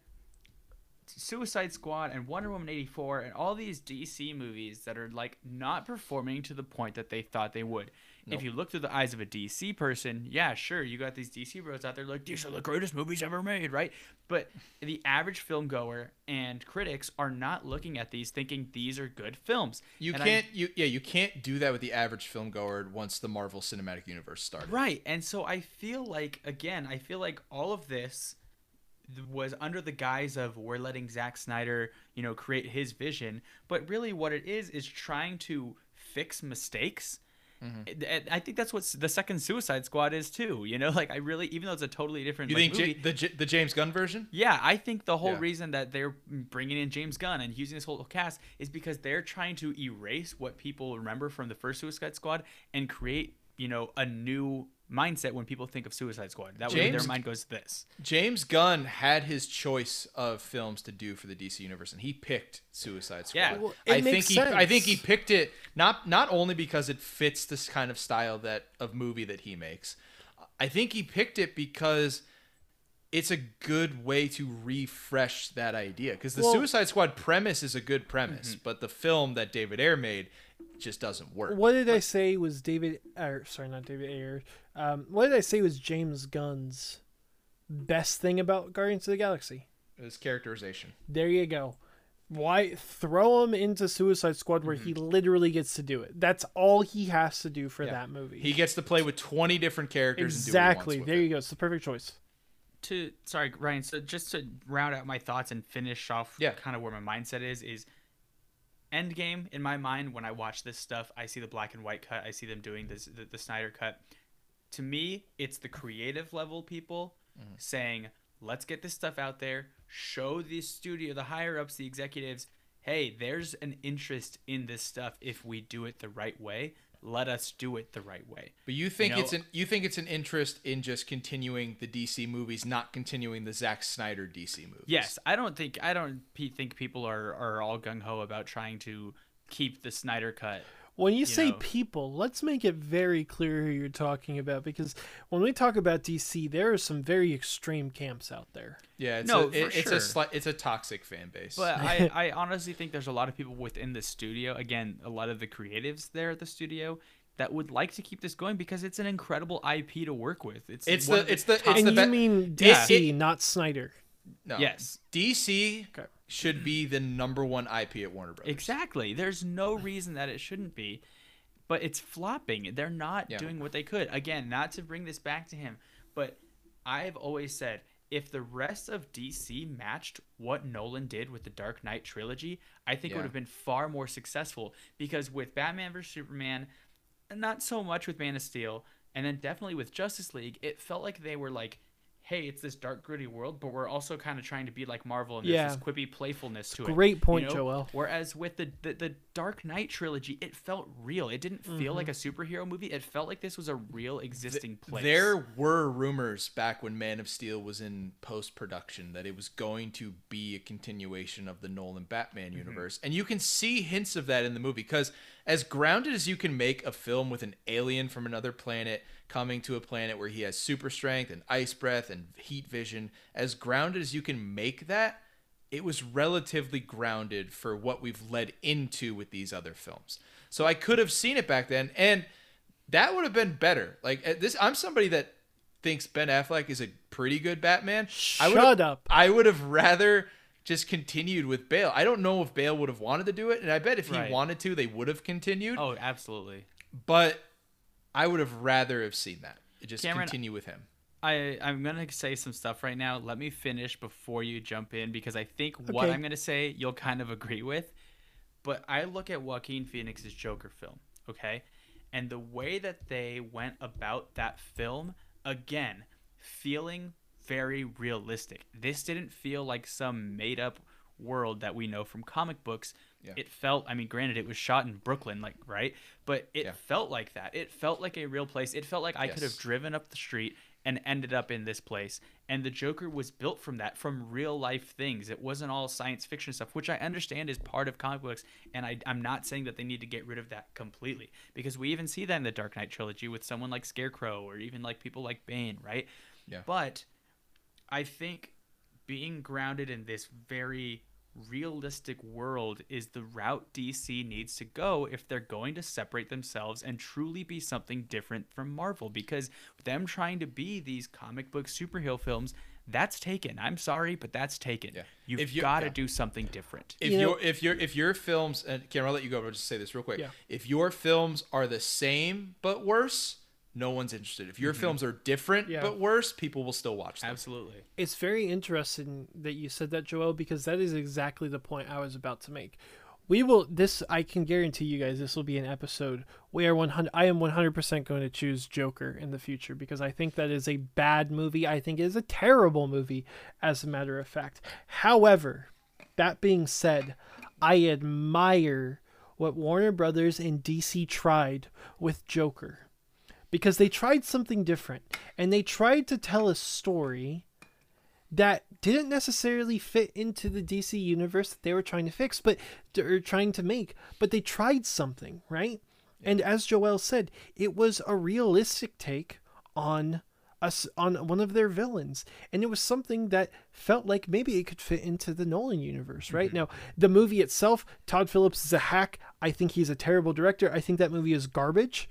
Suicide Squad and Wonder Woman 84 and all these DC movies that are like not performing to the point that they thought they would. Nope. If you look through the eyes of a DC person, yeah, sure, you got these DC bros out there like these are the greatest movies ever made, right? But the average film goer and critics are not looking at these thinking these are good films. You And can't you yeah, you can't do that with the average film goer once the Marvel Cinematic Universe started. Right. And so I feel like again, I feel like all of this was under the guise of we're letting Zack Snyder, you know, create his vision, but really what it is is trying to fix mistakes. Mm-hmm. I think that's what the second Suicide Squad is too. You know, (laughs) like I really, even though it's a totally different You like, think movie, J- the J- the James Gunn version? yeah, I think the whole Yeah. reason that they're bringing in James Gunn and using this whole cast is because they're trying to erase what people remember from the first Suicide Squad and create, you know, a new mindset when people think of Suicide Squad. That way their mind goes to this. James Gunn had his choice of films to do for the DC universe, and he picked Suicide Squad. Yeah. Well, I it think makes he, I think he picked it not not only because it fits this kind of style that of movie that he makes. I think he picked it because it's a good way to refresh that idea. Because the Well- Suicide Squad premise is a good premise, mm-hmm. but the film that David Ayer made just doesn't work. What did I say was David? Or sorry, not David Ayer. Um, what did I say was James Gunn's best thing about Guardians of the Galaxy? His characterization. There you go. Why throw him into Suicide Squad where he literally gets to do it? That's all he has to do for Mm-hmm. Yeah. that movie. He gets to play with 20 different characters exactly. and do what he wants there with you go. It's the perfect choice. To sorry, Ryan, so just to round out my thoughts and finish off Yeah. kind of where my mindset is is Endgame in my mind when I watch this stuff, I see the black and white cut, I see them doing this the, the Snyder cut. To me, it's the creative level people Mm-hmm. saying, "Let's get this stuff out there, show the studio, the higher ups, the executives, hey, there's an interest in this stuff if we do it the right way. Let us do it the right way." But you think know- it's an you think it's an interest in just continuing the DC movies, not continuing the Zack Snyder DC movies. Yes, I don't think I don't think people are are all gung ho about trying to keep the Snyder cut. When you, say know. people, let's make it very clear who you're talking about because when we talk about DC, there are some very extreme camps out there. Yeah, it's No, a, it- for it's a sli- it's a toxic fan base. But (laughs) I, I honestly think there's a lot of people within the studio. Again, a lot of the creatives there at the studio that would like to keep this going because it's an incredible IP to work with. It's It's one the- it's the- it's and the you be- mean Yeah. DC, not Snyder. No. yes. DC Okay. should be the number one IP at Warner Brothers. Exactly. There's no (laughs) reason that it shouldn't be, but it's flopping. They're not Yeah. doing what they could. Again, not to bring this back to him, but I've always said if the rest of DC matched what Nolan did with the Dark Knight trilogy, I think it would have been far more successful because with Batman vs Superman, not so much with Man of Steel, and then definitely with Justice League, it felt like they were like Hey, it's this dark, gritty world, but we're also kind of trying to be like Marvel, and there's Yeah. this quippy playfulness to it. Great you point, know? Joel. Whereas with the, the the Dark Knight trilogy, it felt real. It didn't feel like a Mm-hmm. superhero movie. It felt like this was a real existing place. There were rumors back when Man of Steel was in post production that it was going to be a continuation of the Nolan Batman Mm-hmm. universe. And you can see hints of that in the movie because, as grounded as you can make a film with an alien from another planet coming to a planet where he has super strength and ice breath and heat vision, as grounded as you can make that, it was relatively grounded for what we've led into with these other films. So I could have seen it back then. And that would have been better. Like uh, this, I'm somebody that thinks Ben Affleck is a pretty good Batman. I would Shut up. I would have rather just continued with Bale. I don't know if Bale would have wanted to do it, and I bet if he Right. wanted to, they would have continued. Oh, absolutely. But I would have rather have seen that. Just Cameron, continue with him. I I'm gonna say some stuff right now. Let me finish before you jump in because I think what I'm gonna say you'll kind of agree with. But I look at Joaquin Phoenix's Joker film, okay, and the way that they went about that film again, feeling very realistic. This didn't feel like some made up world that we know from comic books. Yeah. It felt, I mean, granted, it was shot in Brooklyn, like, right? But it Yeah. felt like that. It felt like a real place. It felt like I could have driven up the street and ended up in this place. And the Joker was built from that, from real life things. It wasn't all science fiction stuff, which I understand is part of comic books. And I, I'm not saying that they need to get rid of that completely, because we even see that in the Dark Knight trilogy with someone like Scarecrow or even like people like Bane, right? Yeah. But I think being grounded in this very realistic world is the route DC needs to go if they're going to separate themselves and truly be something different from Marvel because them trying to be these comic book superhero films that's taken. I'm sorry, but that's taken. Yeah. You've you- got to yeah. do something different. if You know- your if your if your films and Cameron, I'll let you go, but I'll just say this real quick. Yeah. If your films are the same but worse, no one's interested. If your mm-hmm. films are different Yeah. but worse, people will still watch them. Absolutely. It's very interesting that you said that, Joel, because that is exactly the point I was about to make. We will this I can guarantee you guys this will be an episode where 100 I am 100% going to choose Joker in the future because I think that is a bad movie. I think it is a terrible movie as a matter of fact. However, that being said, I admire what Warner Brothers and DC tried with Joker because they tried something different and they tried to tell a story that didn't necessarily fit into the DC universe that they were trying to fix, but or trying to make. But they tried something, right? And as Joel said, it was a realistic take on us on one of their villains, and it was something that felt like maybe it could fit into the Nolan universe, right? Mm-hmm. Now, the movie itself, Todd Phillips is a hack. I think he's a terrible director. I think that movie is garbage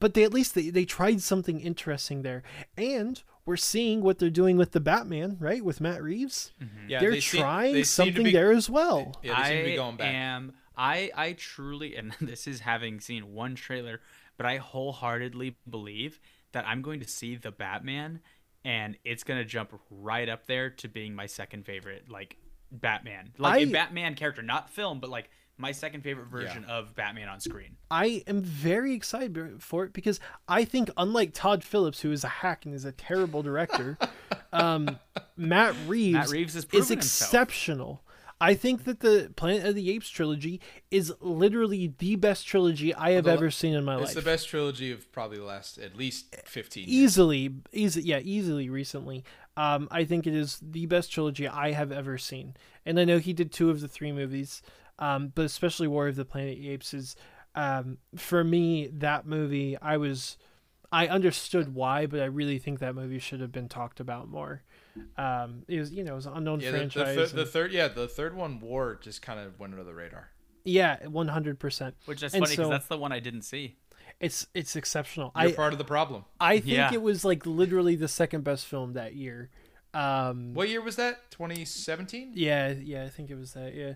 but they at least they, they tried something interesting there and we're seeing what they're doing with the batman right with matt reeves mm-hmm. Yeah, they're they seem- trying they seem to something be- there as well Yeah, they seem to be I going back. am I I truly and (laughs) this is having seen one trailer, but I wholeheartedly believe that I'm going to see the Batman and it's going to jump right up there to being my second favorite like Batman. Like a I- Batman character, not film, but like my second favorite version of Batman on screen. i am very excited for it because i think unlike todd phillips who is a hack and is a terrible director (laughs) um, matt reeves, Reeves is proven himself. exceptional I think that the Planet of the Apes trilogy is literally the best trilogy I have The- ever seen in my It's life. It's the best trilogy of probably the last at least 15 years. easily easy yeah easily recently um i think it is the best trilogy i have ever seen and i know he did two of the three movies um but especially war of the planet of the apes is um for me that movie i was i understood why but i really think that movie should have been talked about more um it was you know it was an unknown Yeah, the, the, franchise thir- the third, yeah, the third one, War, just kind of went under the radar. yeah 100% Which is And funny because so- that's the one I didn't see. it's it's exceptional You're i part of the problem. i think Yeah. it was like literally the second best film that year um What year was that? 2017? Yeah, yeah, I think it was that. Yeah.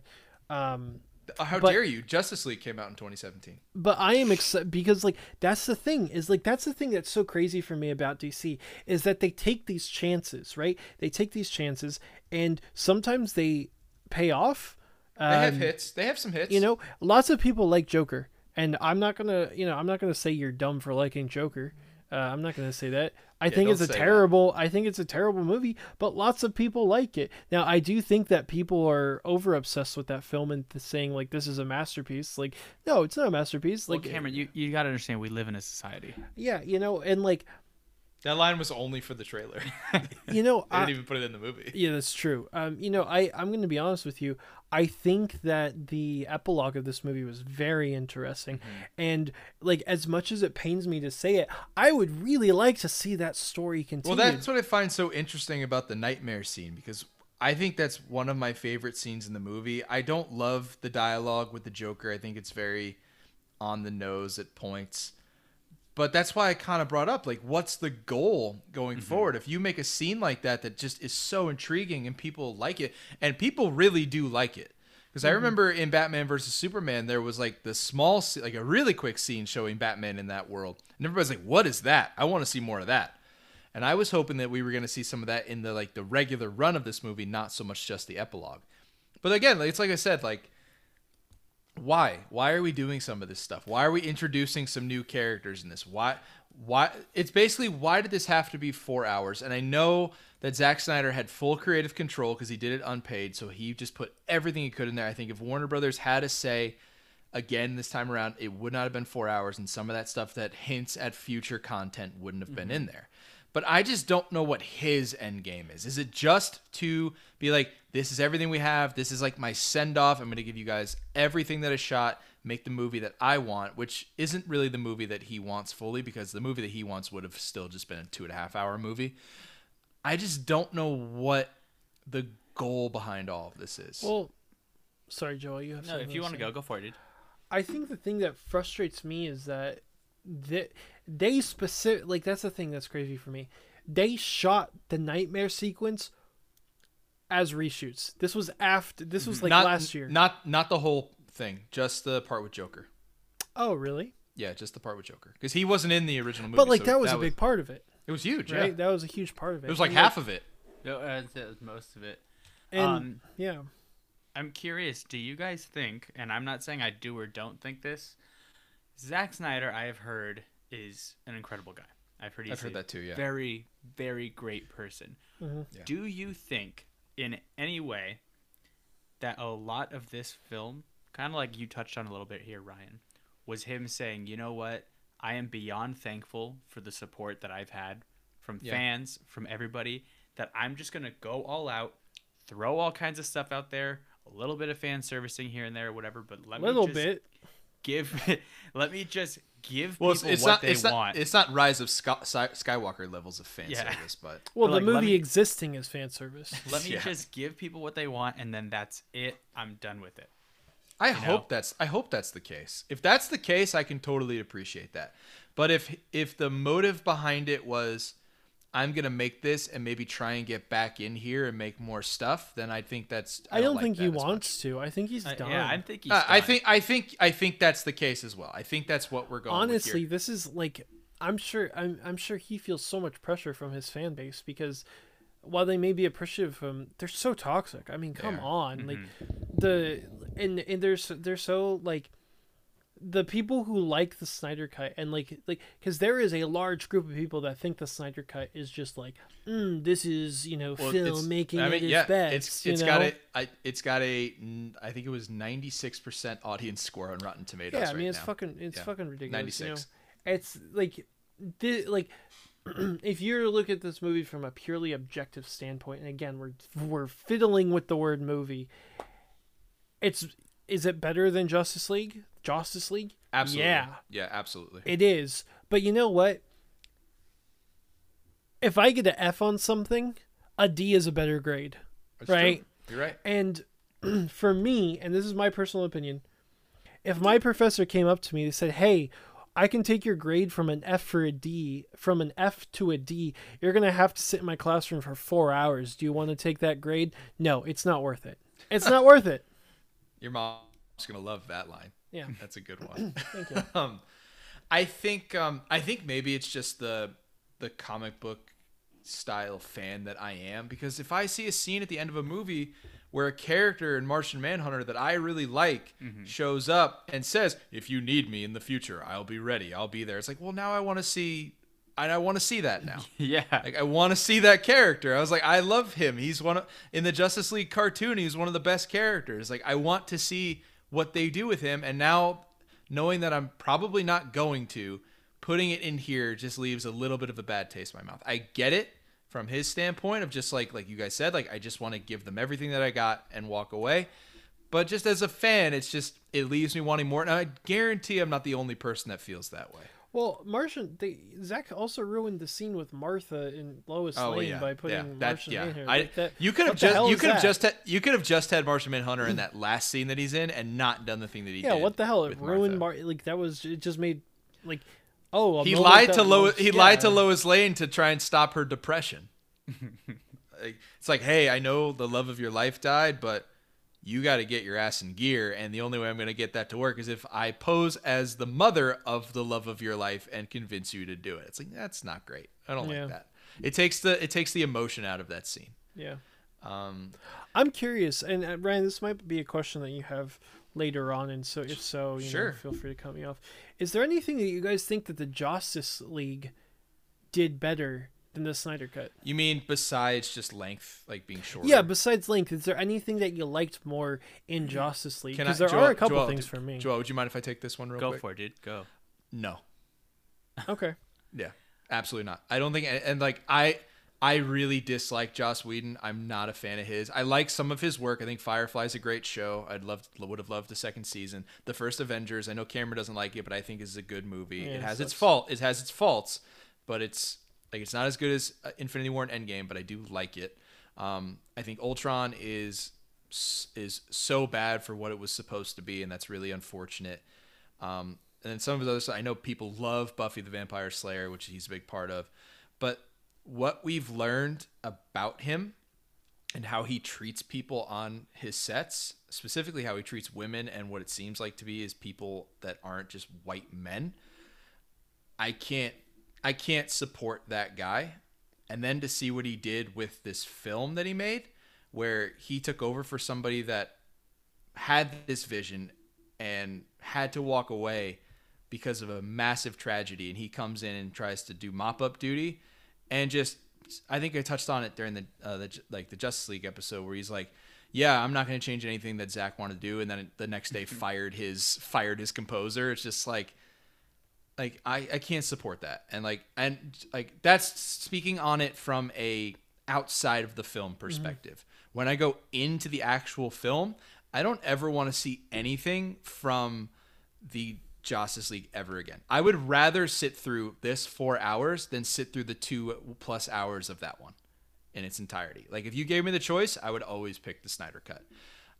Um, Uh, How But- dare you? Justice League came out in 2017. but I am excited because like that's the thing is like that's the thing that's so crazy for me about DC is that they take these chances, right? They take these chances and sometimes they pay off. They have Um, hits. They have some hits. You know, lots of people like Joker, and I'm not gonna, you know, I'm not gonna say you're dumb for liking Joker. Uh, I'm not gonna say that. I think it's a say that. terrible. I think it's a terrible movie, but lots of people like it. Now, I do think that people are over obsessed with that film and saying like this is a masterpiece. Like, no, it's not a masterpiece. Well, Like, Cameron, you, you got to understand we live in a society. yeah, you know, and like, that line was only for the trailer. (laughs) you know, I, didn't even put it in the movie. Yeah, that's true. Um, you know, I I'm going to be honest with you. I think that the epilogue of this movie was very interesting, and like as much as it pains me to say it, I would really like to see that story continue. Well, that's what I find so interesting about the nightmare scene because I think that's one of my favorite scenes in the movie. I don't love the dialogue with the Joker. I think it's very on the nose at points. But that's why I kind of brought up like what's the goal going mm-hmm. forward? If you make a scene like that that just is so intriguing and people like it and people really do like it. Because I mm-hmm. remember in Batman versus Superman, there was like the small, like a really quick scene showing Batman in that world, and everybody's like, "What is that? I want to see more of that." And I was hoping that we were going to see some of that in the like the regular run of this movie, not so much just the epilogue. But again, it's like I said, like why? Why are we doing some of this stuff? Why are we introducing some new characters in this? Why? Why? It's basically why did this have to be four hours? And I know that Zack Snyder had full creative control because he did it unpaid, so he just put everything he could in there. I think if Warner Brothers had a say again this time around, it would not have been four hours, and some of that stuff that hints at future content wouldn't have been mm-hmm. in there. But I just don't know what his end game is. Is it just to be like, this is everything we have, this is like my send off, I'm gonna give you guys everything that I shot, make the movie that I want, which isn't really the movie that he wants fully, because the movie that he wants would have still just been a two and a half hour movie. I just don't know what the goal behind all of this is. Well, sorry, Joel. You have No, if you want to go, go for it, dude. I think the thing that frustrates me is that they, they specific like that's the thing that's crazy for me. They shot the nightmare sequence as reshoots. This was after. This was like not last year. Not not the whole thing, just the part with Joker. oh, really? Yeah, just the part with Joker, because he wasn't in the original movie. But like so that was a big part of it, It was huge, right? yeah. That was a huge part of it. It was like And, half of it. No, uh, that was most of it. And um, yeah, I'm curious. Do you guys think? And I'm not saying I do or don't think this. Zack Snyder, I have heard, is an incredible guy. I've heard he's I've heard a that too, yeah. very, very great person. Mhm. Yeah. Do you think, in any way, that a lot of this film, kind of like you touched on a little bit here, Ryan, was him saying, "You know what? I am beyond thankful for the support that I've had from Yeah. fans, from everybody. That I'm just gonna go all out, throw all kinds of stuff out there." A little bit of fan servicing here and there, whatever, but let little me just bit. give (laughs) let me just give Well, people it's, it's what not. they It's want. not. It's not Rise of Skywalker levels of fan Yeah. service, but (laughs) Well, But, the like, movie me- existing is fan service. (laughs) let me Yeah. just give people what they want and then that's it. I'm done with it. I know? hope that's. I hope that's the case. If that's the case, I can totally appreciate that. But if if the motive behind it was, I'm gonna make this and maybe try and get back in here and make more stuff, then I think that's. I don't like think he that as much. wants to. I think he's I- done. yeah, I think he's Uh, I think I think I think that's the case as well. I think that's what we're going. with honestly here. this is like i'm sure I'm, I'm sure he feels so much pressure from his fan base because while they may be appreciative of him they're so toxic i mean come are. on like Mm-hmm. the and and they're so, they're so like the people who like the Snyder cut and like like because there is a large group of people that think the Snyder cut is just like mm, this is you know Well, filmmaking I mean, its yeah, best it's it's know? got a I, it's got a I think it was 96 percent audience score on Rotten Tomatoes. yeah i mean right it's now. fucking it's Yeah. fucking ridiculous you know 96. it's like the like (clears throat) if you look at this movie from a purely objective standpoint and again we're we're fiddling with the word movie it's is it better than justice league justice league Absolutely. yeah Yeah, absolutely. it is but you know what if i get an f on something a d is a better grade That's true. right. You're right. and (clears throat) for me, and this is my personal opinion, if my professor came up to me and said, "Hey, I can take your grade from an F for a D, from an F to a D. You're going to have to sit in my classroom for 4 hours. Do you want to take that grade?" No, it's not worth it. It's not worth it. (laughs) Your mom's gonna love that line. Yeah. (laughs) That's a good one. Thank you. (laughs) um, I think um, I think maybe it's just the the comic book style fan that I am because if I see a scene at the end of a movie where a character in Martian Manhunter that I really like shows up and says, "If you need me in the future, I'll be ready. I'll be there." It's like, well, now I want to see, and I want to see that now. (laughs) yeah. Like I want to see that character. I was like, I love him. He's one of, in the Justice League cartoon. He's one of the best characters. Like I want to see what they do with him. And now, knowing that I'm probably not going to, putting it in here just leaves a little bit of a bad taste in my mouth. I get it from his standpoint of just like like you guys said, like I just want to give them everything that I got and walk away. But just as a fan, it's just it leaves me wanting more. And I guarantee I'm not the only person that feels that way. Well, Martian, they, Zack also ruined the scene with Martha and Lois oh, Lane by putting Oh, that, Martian yeah. in here. I, Like that, you could have just you could have just had, you could have just had Martian Manhunter in (laughs) that last scene that he's in and not done the thing that he yeah. did. What the hell? It ruined Martha. Mar- like that was it. Just made like oh a He lied to Lois. He yeah. lied to Lois Lane to try and stop her depression. (laughs) Like, it's like, hey, I know the love of your life died, but you got to get your ass in gear, and the only way I'm going to get that to work is if I pose as the mother of the love of your life and convince you to do it. It's like that's not great. I don't Yeah. like that. It takes the it takes the emotion out of that scene. Yeah. Um, I'm curious, and uh, Ryan, this might be a question that you have later on, and so if so, you Sure. know, feel free to cut me off. Is there anything that you guys think that the Justice League did better than the Snyder Cut? you mean besides just length, like being shorter? Yeah, besides length, is there anything that you liked more in Justice League? Because there Joel- are a couple Joel, things for me. Joel, would you mind if I take this one real Go quick? Go for it, dude. Go. No. Okay. (laughs) Yeah. Absolutely not. I don't think, and, and like I, I really dislike Joss Whedon. I'm not a fan of his. I like some of his work. I think Firefly's a great show. I'd love, would have loved the second season. The first Avengers. I know Cameron doesn't like it, but I think is a good movie. Yeah, it has so its it's- fault. It has its faults, but it's like it's not as good as uh, Infinity War and Endgame. But I do like it. Um, I think Ultron is is so bad for what it was supposed to be, and that's really unfortunate. Um, and then some of those, I know people love Buffy the Vampire Slayer, which he's a big part of. But what we've learned about him and how he treats people on his sets, specifically how he treats women and what it seems like to be is people that aren't just white men. I can't I can't support that guy. And then to see what he did with this film that he made where he took over for somebody that had this vision and had to walk away because of a massive tragedy and he comes in and tries to do mop-up duty and just I think I touched on it during the uh, the like the Justice League episode where he's like yeah, I'm not going to change anything that Zack wanted to do, and then the next day (laughs) fired his fired his composer. It's just like, like I, I can't support that, and like and like that's speaking on it from a outside of the film mm-hmm. perspective. When I go into the actual film, I don't ever want to see anything from the Justice League ever again. I would rather sit through this four hours than sit through the two plus hours of that one in its entirety. Like if you gave me the choice, I would always pick the Snyder cut.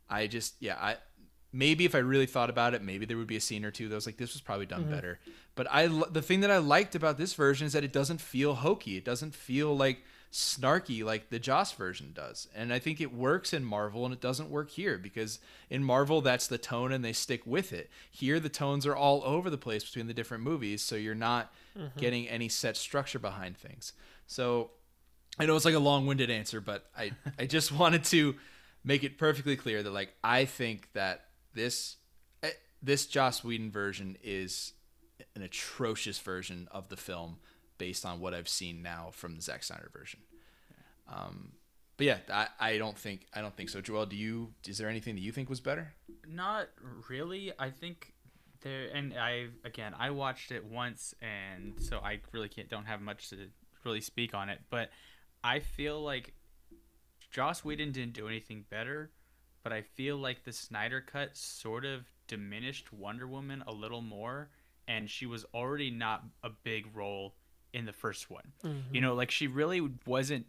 I just yeah, I maybe if I really thought about it, maybe there would be a scene or two that was like this was probably done mm-hmm. better. But I the thing that I liked about this version is that it doesn't feel hokey. It doesn't feel like snarky like the Joss version does. And I think it works in Marvel and it doesn't work here because in Marvel that's the tone and they stick with it. Here the tones are all over the place between the different movies, so you're not mm-hmm. getting any set structure behind things. So I know it's like a long-winded answer, but I I just (laughs) wanted to make it perfectly clear that like I think that this eh, this Joss Whedon version is an atrocious version of the film based on what I've seen now from the Zack Snyder version. Um, but yeah, I, I don't think I don't think so. Joel, do you? Is there anything that you think was better? Not really. I think there, and I again, I watched it once, and so I really can't don't have much to really speak on it. But I feel like Joss Whedon didn't do anything better, but I feel like the Snyder cut sort of diminished Wonder Woman a little more, and she was already not a big role in the first one. You know, like she really wasn't.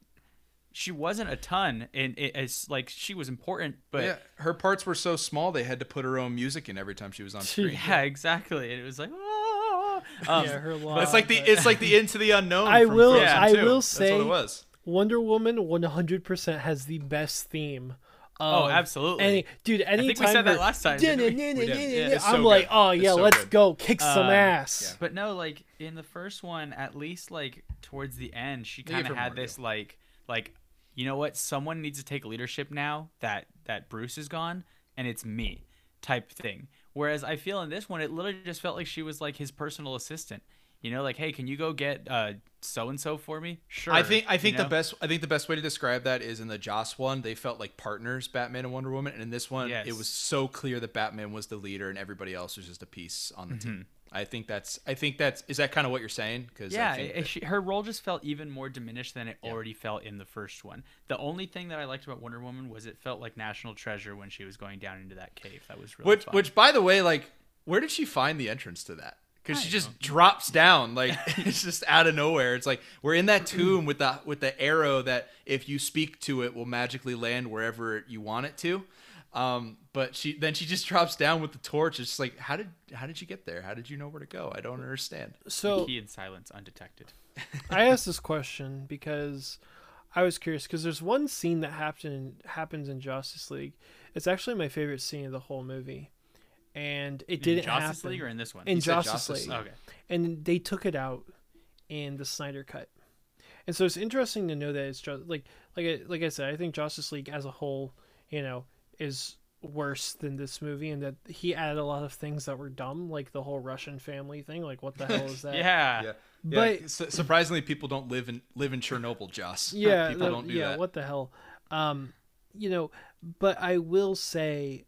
She wasn't a ton, and it, it's like she was important, but yeah, her parts were so small they had to put her own music in every time she was on screen. (laughs) yeah, exactly. And it was like, ah. Um, yeah, her But it's like the it's like the into the unknown. I from will- Frozen I 2. will That's say- what it was. Wonder Woman 100% has the best theme. Oh, of absolutely. Any, dude, anytime think we said that last time, didn't we? We did. Yeah, I'm so like, good. oh yeah, so let's good. go kick some Um, ass. But no, like in the first one, at least like towards the end, she kind of had more this like like you know what? Someone needs to take leadership now that that Bruce is gone, and it's me type thing. Whereas I feel in this one, it literally just felt like she was like his personal assistant. You know, like, hey, can you go get uh so and so for me? Sure. I think I think you the best I think the best way to describe that is in the Joss one they felt like partners Batman and Wonder Woman and in this one it was so clear that Batman was the leader and everybody else was just a piece on the team. I think that's I think that's is that kind of what you're saying cuz Yeah, I think it- that- she, her role just felt even more diminished than it already felt in the first one. The only thing that I liked about Wonder Woman was it felt like National Treasure when she was going down into that cave. That was really which fun. which by the way like where did she find the entrance to that? Cuz she just drops down like (laughs) it's just out of nowhere. It's like we're in that (clears throat) tomb with the with the arrow that if you speak to it will magically land wherever you want it to. Um, but she then she just drops down with the torch. It's just like how did how did you get there? How did you know where to go? I don't understand. So key in silence, undetected. I asked this question because I was curious because there's one scene that happened happens in Justice League. It's actually my favorite scene of the whole movie, and it In didn't Justice happen League or in this one? in Justice, Justice League. okay. and they took it out in the Snyder cut. And so it's interesting to know that it's just like like I, like I said, I think Justice League as a whole, you know, is worse than this movie, and that he added a lot of things that were dumb, like the whole Russian family thing. Like, what the hell is (laughs) that? Yeah. Yeah. But- yeah, su- surprisingly, people don't live in live in Chernobyl, Joss. yeah, people the- don't do yeah. that. What the hell? Um, you know, but I will say,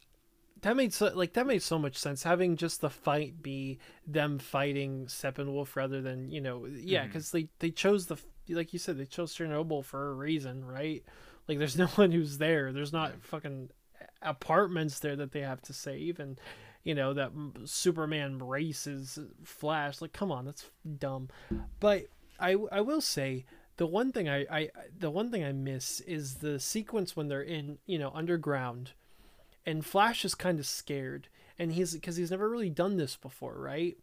that made so like that made so much sense having just the fight be them fighting Steppenwolf rather than you know yeah mm-hmm. because they they chose the like you said they chose Chernobyl for a reason right? Like there's (laughs) no one who's there. There's not fucking apartments there that they have to save and you know that Superman races uh, Flash like come on that's dumb. But I I will say the one thing I, I the one thing I miss is the sequence when they're in you know underground and Flash is kind of scared, and he's because he's never really done this before, right?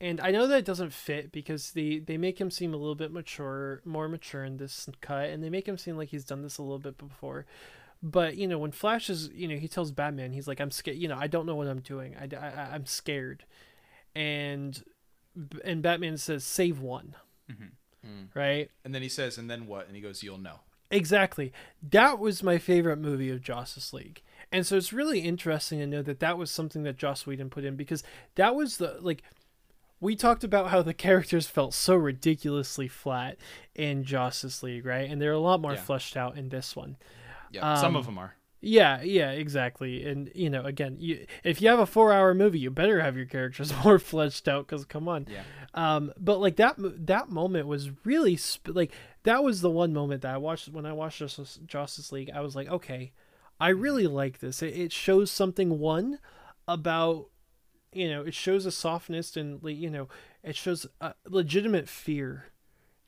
And I know that it doesn't fit because they they make him seem a little bit mature, more mature in this cut, and they make him seem like he's done this a little bit before. But you know, when Flash is, you know, he tells Batman, he's like, "I'm scared. You know, I don't know what I'm doing. I, I I'm scared," and and Batman says, "Save one," Mhm. right? And then he says, and then what? And he goes, you'll know. Exactly. That was my favorite movie of Justice League. And so it's really interesting to know that that was something that Joss Whedon put in because that was the like we talked about how the (laughs) characters felt so ridiculously flat in Justice League, right? And they're a lot more Yeah. fleshed out in this one. Yeah, some Um, of them are. Yeah, yeah, exactly. And you know, again, you, if you have a 4-hour movie, you better have your characters (laughs) more fleshed out cuz come on. Yeah. Um, but like that that moment was really sp- like that was the one moment that I watched when I watched Justice, Justice League. I was like, okay, I really like this. It, it shows something one about you know it shows a softness and you know it shows a legitimate fear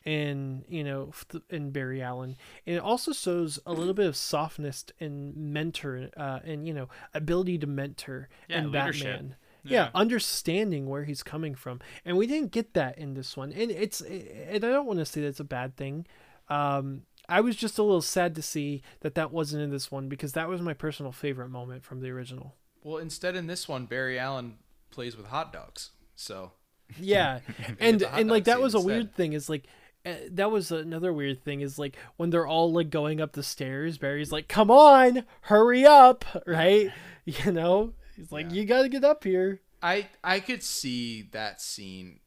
in you know in Barry Allen and it also shows a little bit of softness and mentor uh, and you know ability to mentor Yeah, leadership. Batman yeah. understanding where he's coming from and we didn't get that in this one and it's and i don't want to say that's a bad thing um i was just a little sad to see that that wasn't in this one because that was my personal favorite moment from the original Well, instead in this one, Barry Allen plays with hot dogs. So yeah (laughs) and and like that was a weird thing is like uh, that was another weird thing is like when they're all like going up the stairs barry's like come on hurry up right (laughs) you know he's like Yeah. you gotta get up here I I could see that scene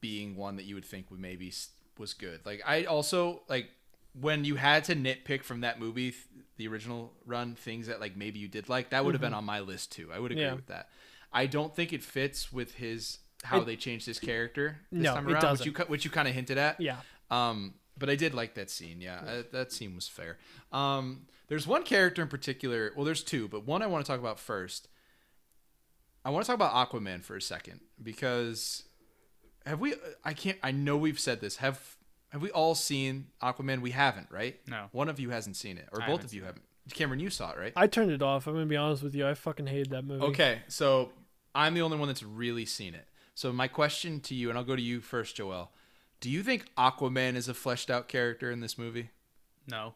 being one that you would think would maybe was good. Like I also like when you had to nitpick from that movie, th- the original run, things that like maybe you did like that would have been on my list too. I would agree Mm-hmm. Yeah. with that. I don't think it fits with his how It- they changed his character this No, time around, which you which you kind of hinted at. yeah Um, but I did like that scene. Yeah, uh, that scene was fair. Um, there's one character in particular. Well, there's two, but one I want to talk about first. I want to talk about Aquaman for a second because have we? I can't. I know we've said this. Have have we all seen Aquaman? We haven't, right? No. One of you hasn't seen it, or I both of you haven't. Cameron, you saw it, right? I turned it off. I'm gonna be honest with you. I fucking hated that movie. Okay, so I'm the only one that's really seen it. So my question to you, and I'll go to you first, Joel. Do you think Aquaman is a fleshed out character in this movie? No.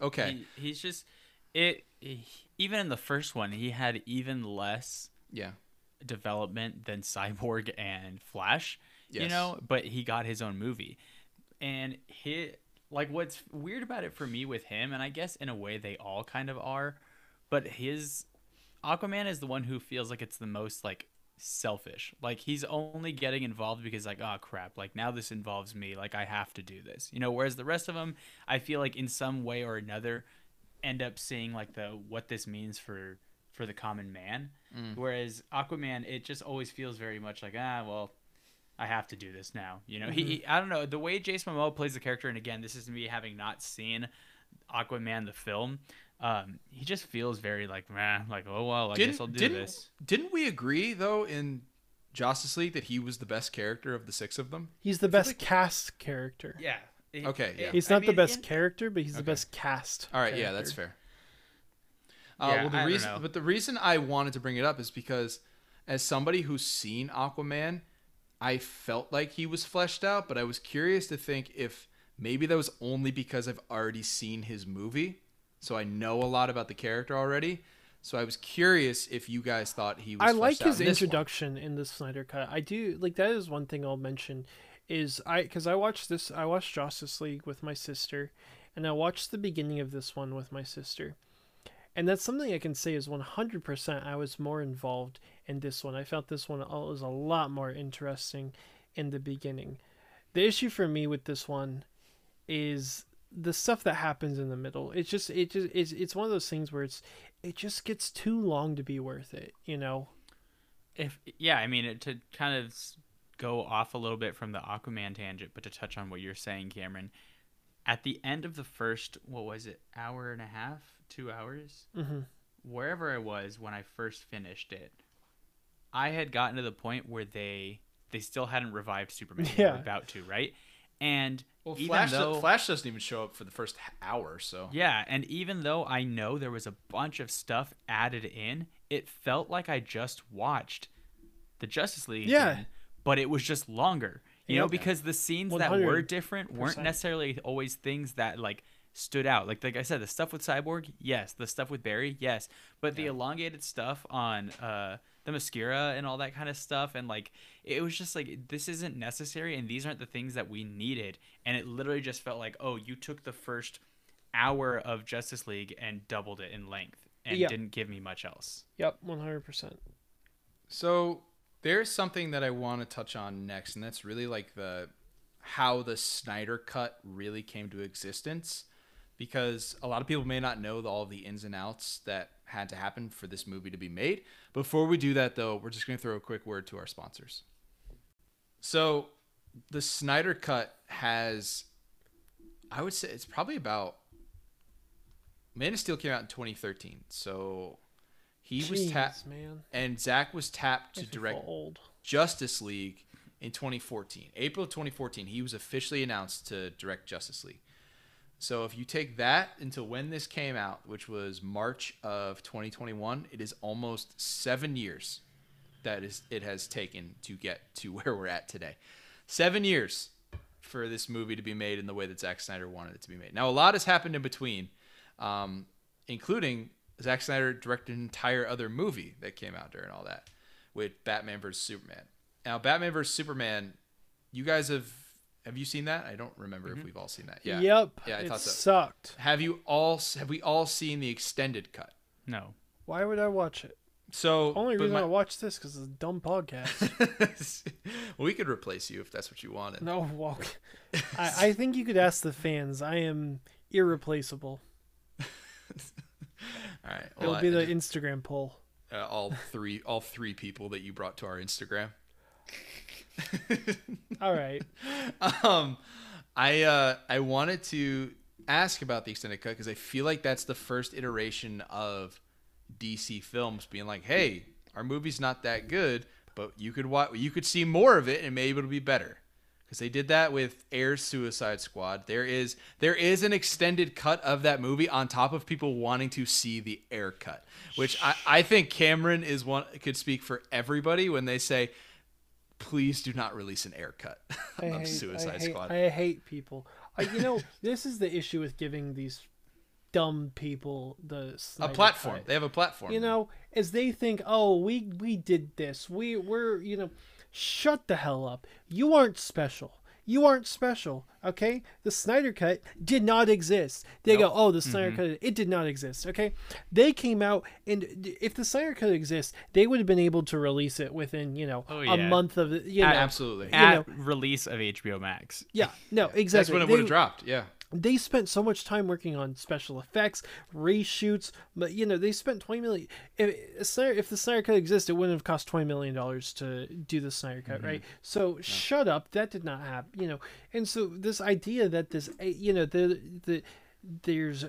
Okay. He, he's just it. he- even in the first one, he had even less yeah. development than Cyborg and Flash. Yes. You know, but he got his own movie, and he like what's weird about it for me with him, and I guess in a way they all kind of are, but his Aquaman is the one who feels like it's the most like selfish. Like he's only getting involved because like oh crap, like now this involves me, like I have to do this. You know, whereas the rest of them I feel like in some way or another end up seeing like the what this means for for the common man. Whereas Aquaman it just always feels very much like ah well I have to do this now. You know, he, he I don't know the way Jason Momoa plays the character, and again, this is me having not seen Aquaman the film. Um, he just feels very like man, like oh well, I guess I'll do didn't, this. Didn't we agree though in Justice League that he was the best character of the six of them? He's the best cast character. Yeah. He- Okay, yeah. He's I not the best in- character, but he's the best cast. All right, yeah, that's fair. Uh, Yeah, well, the I don't reason, know. but the reason I wanted to bring it up is because, as somebody who's seen Aquaman, I felt like he was fleshed out, but I was curious to think if maybe that was only because I've already seen his movie, so I know a lot about the character already. So I was curious if you guys thought he was. I like out his in this one. introduction in the Snyder cut. I do like that is one thing I'll mention is I because I watched this I watched Justice League with my sister, and I watched the beginning of this one with my sister, and that's something I can say is one hundred percent. I was more involved in this one. I felt this one was a lot more interesting in the beginning. The issue for me with this one is the stuff that happens in the middle, it's just it just it's it's one of those things where it's it just gets too long to be worth it, you know. if yeah, I mean, it, to kind of go off a little bit from the Aquaman tangent, but to touch on what you're saying, Cameron, at the end of the first, what was it, hour and a half, two hours, hmm wherever I was when I first finished it, I had gotten to the point where they they still hadn't revived Superman. They were Yeah. about to, right? And Well, even Flash, though, Flash doesn't even show up for the first h- hour, so Yeah, and even though I know there was a bunch of stuff added in, it felt like I just watched the Justice League Yeah. again, but it was just longer. You know, Yep. because the scenes that were different weren't necessarily always things that like stood out. Like like I said, the stuff with Cyborg, yes. The stuff with Barry, yes. But the elongated stuff on uh the mascara and all that kind of stuff and like it was just like this isn't necessary and these aren't the things that we needed and it literally just felt like oh you took the first hour of Justice League and doubled it in length and Yeah. didn't give me much else. Yep, one hundred percent. So there's something that I want to touch on next, and that's really like the how the Snyder cut really came to existence. Because a lot of people may not know the, all the ins and outs that had to happen for this movie to be made. Before we do that, though, we're just going to throw a quick word to our sponsors. So, the Snyder cut has, I would say, it's probably about. Man of Steel came out in 2013, so he was tapped man. and Zack was tapped to Makes me feel direct. Justice League in 2014. April of 2014, he was officially announced to direct Justice League. So if you take that into when this came out, which was March of 2021, it is almost seven years that is it has taken to get to (laughs) where we're at today. Seven years for this movie to be made in the way that Zack Snyder wanted it to be made. Now a lot has happened in between, um, including Zack Snyder directed an entire other movie that came out during all that with Batman vs Superman. Now, Batman vs Superman, you guys have have you seen that? I don't remember if we've all seen that. Yeah. Yep. Yeah, I it thought so. sucked. Have you all have we all seen the extended cut? No. Why would I watch it? So Only reason my- I watch this because it's a dumb podcast. (laughs) well, we could replace you if that's what you wanted. no, well, (laughs) I, I think you could ask the fans. I am irreplaceable. (laughs) All right. It'll be I- the Instagram poll. uh, all three all three people that you brought to our Instagram. (laughs) All right. um, I uh, I wanted to ask about the extended cut because I feel like that's the first iteration of DC films being like, "Hey, our movie's not that good, but you could watch, you could see more of it, and maybe it'll be better." Because they did that with Ayer Suicide Squad. There is there is an extended cut of that movie on top of people wanting to see the Ayer cut, which I, I think Cameron is one could speak for everybody when they say, "Please do not release an Ayer cut (laughs) I of hate, Suicide I hate, Squad." I hate people. I, you know, (laughs) this is the issue with giving these dumb people the a platform. cut. They have a platform. You know, as they think, oh, we we did this. We we're you know, shut the hell up. You aren't special. You aren't special. Okay, the Snyder cut did not exist. They go, oh, the Snyder mm-hmm. cut, it did not exist. Okay, they came out, and if the Snyder cut exists, they would have been able to release it within you know Oh, a month of the you know. absolutely. You At know- release of HBO Max. Yeah, no, exactly. (laughs) That's when it would have dropped. Yeah. They spent so much time working on special effects, reshoots, but you know they spent twenty million. If if Snyder- if the Snyder Cut existed, it wouldn't have cost twenty million dollars to do the Snyder Cut, mm-hmm. right? So shut up, that did not happen, you know. And so this idea that this, you know, the the there's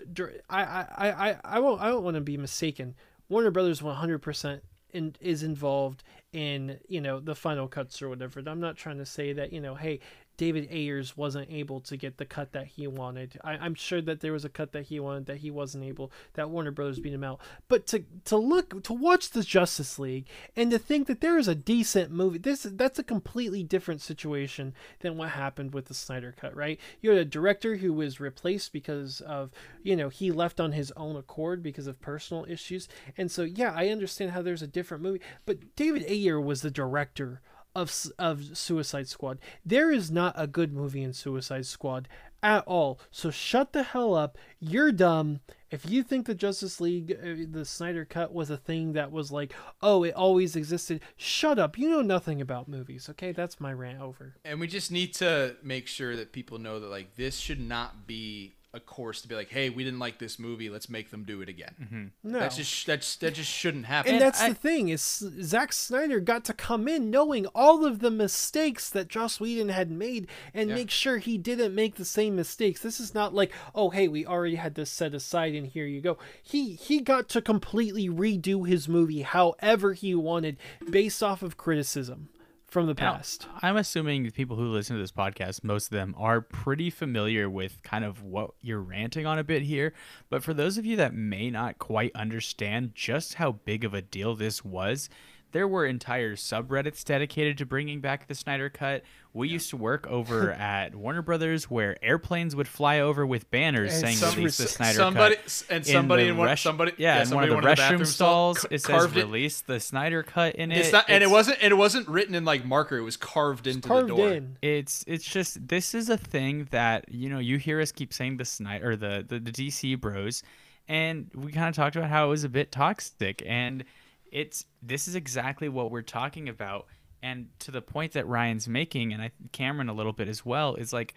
I I I I- I won't I don't want to be mistaken. Warner Brothers one hundred percent in, is involved in you know the final cuts or whatever. I'm not trying to say that you know, hey, David Ayers wasn't able to get the cut that he wanted. I, I'm sure that there was a cut that he wanted that he wasn't able. That Warner Brothers beat him out. But to to look to watch the Justice League and to think that there is a decent movie, this that's a completely different situation than what happened with the Snyder cut. Right? You had a director who was replaced because of you know he left on his own accord because of personal issues. And so yeah, I understand how there's a different movie. But David Ayer was the director of of Suicide Squad. There is not a good movie in Suicide Squad at all. So shut the hell up. You're dumb. If you think the Justice League, uh, the Snyder Cut was a thing that was like, oh, it always existed, shut up. You know nothing about movies. Okay, that's my rant over. And we just need to make sure that people know that like this should not be a course to be like, hey, we didn't like this movie, let's make them do it again. Mm-hmm. No. That's just that's that just shouldn't happen. and that's I- the thing is Zack Snyder got to come in knowing all of the mistakes that Joss Whedon had made and Yeah. make sure he didn't make the same mistakes. This is not like, oh hey, we already had this set aside and here you go. He he got to completely redo his movie however he wanted based off of criticism from the Now, past. I'm assuming the people who listen to this podcast, most of them are pretty familiar with kind of what you're ranting on a bit here. But for those of you that may not quite understand just how big of a deal this was, there were entire subreddits dedicated to bringing back the Snyder Cut. We used to work (laughs) over at Warner Brothers where airplanes would fly over with banners And saying some- release the Snyder somebody Cut. and somebody the in, one res- somebody yeah, in one of the restroom bathroom stalls ca- it says carved it. release the Snyder Cut in it. It's not, and it wasn't, and it wasn't written in like marker. It was carved into Carved the door. in. it's it's just this is a thing that you know you hear us keep saying the Snyder or the the, the DC Bros, and we kind of talked about how it was a bit toxic, and it's this is exactly what we're talking about, and to the point that Ryan's making, and I Cameron a little bit as well, is like.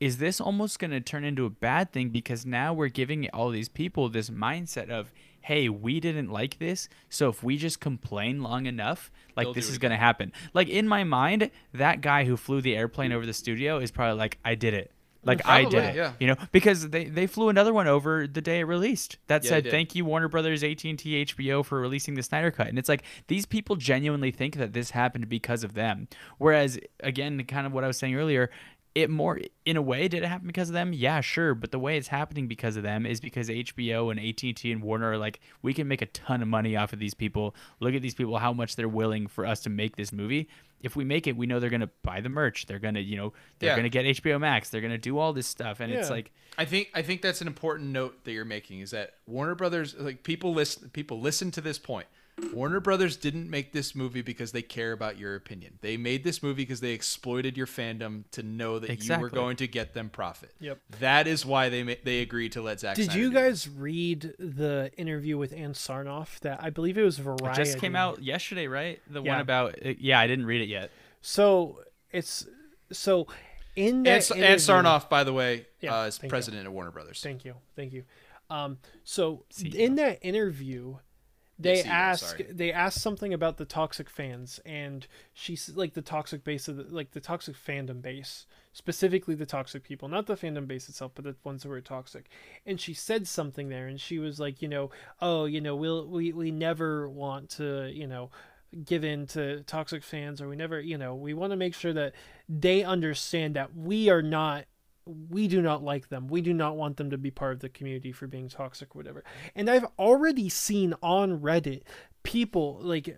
Is this almost going to turn into a bad thing because now we're giving all these people this mindset of, hey, we didn't like this, so if we just complain long enough, like They'll this is going to happen. Like in my mind, that guy who flew the airplane over the studio is probably like, I did it. Like I did it, yeah. you know, because they, they flew another one over the day it released that Yeah, said, "Thank you Warner Brothers, AT and T, HBO for releasing the Snyder Cut." And it's like these people genuinely think that this happened because of them. Whereas, again, kind of what I was saying earlier, it more in a way did it happen because of them? Yeah, sure. But the way it's happening because of them is because HBO and AT and T and Warner are like, we can make a ton of money off of these people. Look at these people, how much they're willing for us to make this movie. If we make it, we know they're gonna buy the merch. They're gonna, you know, they're Yeah. gonna get HBO Max. They're gonna do all this stuff, and it's like, I think I think that's an important note that you're making is that Warner Brothers like people listen people listen to this point. Warner Brothers didn't make this movie because they care about your opinion. They made this movie because they exploited your fandom to know that you were going to get them profit. Yep. That is why they ma- they agreed to let Zack. Did Snyder you do it. guys read the interview with Ann Sarnoff that I believe it was Variety? it just came out yesterday, right? The Yeah. one about, yeah, I didn't read it yet. So it's so in that S- Ann Sarnoff, by the way, Yeah, uh, is thank you. president of Warner Brothers. Thank you, thank you. Um, so CEO. in that interview, they CEO, ask sorry. they asked something about the toxic fans, and she's like the toxic base of the, like the toxic fandom base, specifically the toxic people, not the fandom base itself, but the ones that were toxic. And she said something there, and she was like, you know, oh, you know, we'll we we never want to, you know give in to toxic fans or we never you know we want to make sure that they understand that we are not we do not like them. We do not want them to be part of the community for being toxic whatever. And I've already seen on Reddit people like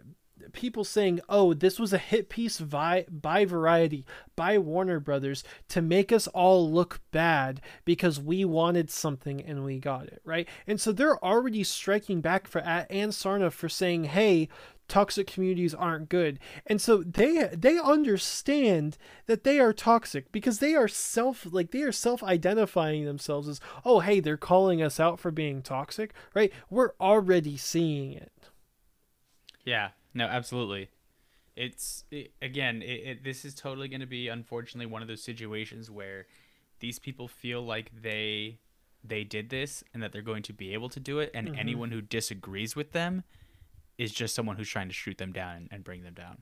people saying, "Oh, this was a hit piece by, by Variety, by Warner Brothers to make us all look bad because we wanted something and we got it, right?" And so they're already striking back for at Ann Sarna for saying, "Hey, toxic communities aren't good." And so they they understand that they are toxic because they are self like they are self-identifying themselves as, "Oh, hey, they're calling us out for being toxic," right? We're already seeing it. Yeah, no, absolutely. It's it, again, it, it, this is totally going to be unfortunately one of those situations where these people feel like they they did this and that they're going to be able to do it, and Mm-hmm. anyone who disagrees with them is just someone who's trying to shoot them down and, and bring them down.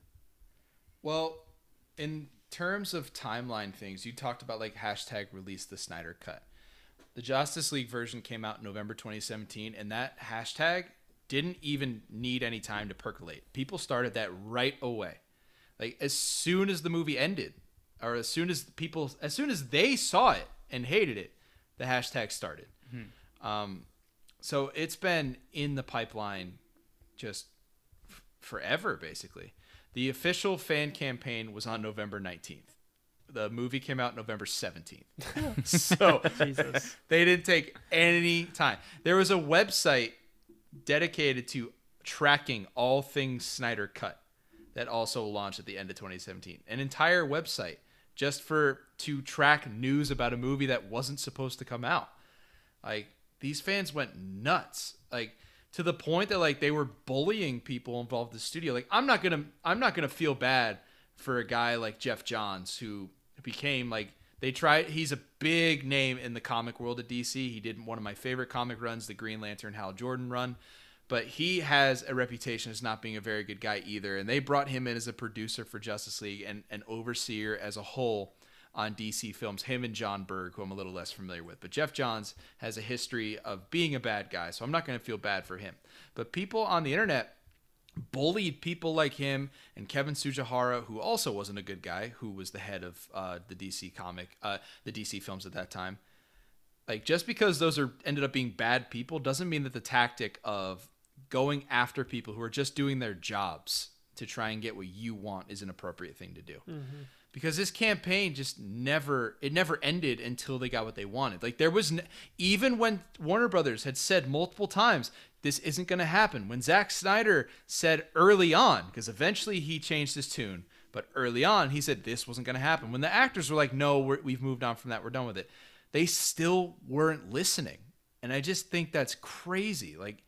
Well, in terms of timeline things, you talked about like hashtag release the Snyder Cut. The Justice League version came out in November 2017, and that hashtag didn't even need any time to percolate. People started that right away. Like as soon as the movie ended, or as soon as people, as soon as they saw it and hated it, the hashtag started. Um, so it's been in the pipeline just f- forever, basically. The official fan campaign was on November 19th. The movie came out November 17th. (laughs) so (laughs) Jesus. (laughs) they didn't take any time. There was a website dedicated to tracking all things Snyder Cut that also launched at the end of 2017. An entire website just for to track news about a movie that wasn't supposed to come out. Like these fans went nuts. Like to the point that like they were bullying people involved in the studio. Like I'm not gonna I'm not gonna feel bad for a guy like Geoff Johns who became like They tried. He's a big name in the comic world at DC. He did one of my favorite comic runs, the Green Lantern Hal Jordan run. But he has a reputation as not being a very good guy either. And they brought him in as a producer for Justice League and an overseer as a whole on DC films. Him and Jon Berg, who I'm a little less familiar with. But Geoff Johns has a history of being a bad guy, so I'm not going to feel bad for him. But people on the internet bullied people like him and Kevin Tsujihara, who also wasn't a good guy, who was the head of uh, the DC comic, uh, the DC films at that time. Like just because those are ended up being bad people doesn't mean that the tactic of going after people who are just doing their jobs to try and get what you want is an appropriate thing to do. Mm-hmm. Because this campaign just never it never ended until they got what they wanted. Like there was n- even when Warner Brothers had said multiple times this isn't going to happen. When Zack Snyder said early on, because eventually he changed his tune, but early on he said this wasn't going to happen. When the actors were like, "No, we have moved on from that. We're done with it," they still weren't listening, and I just think that's crazy. Like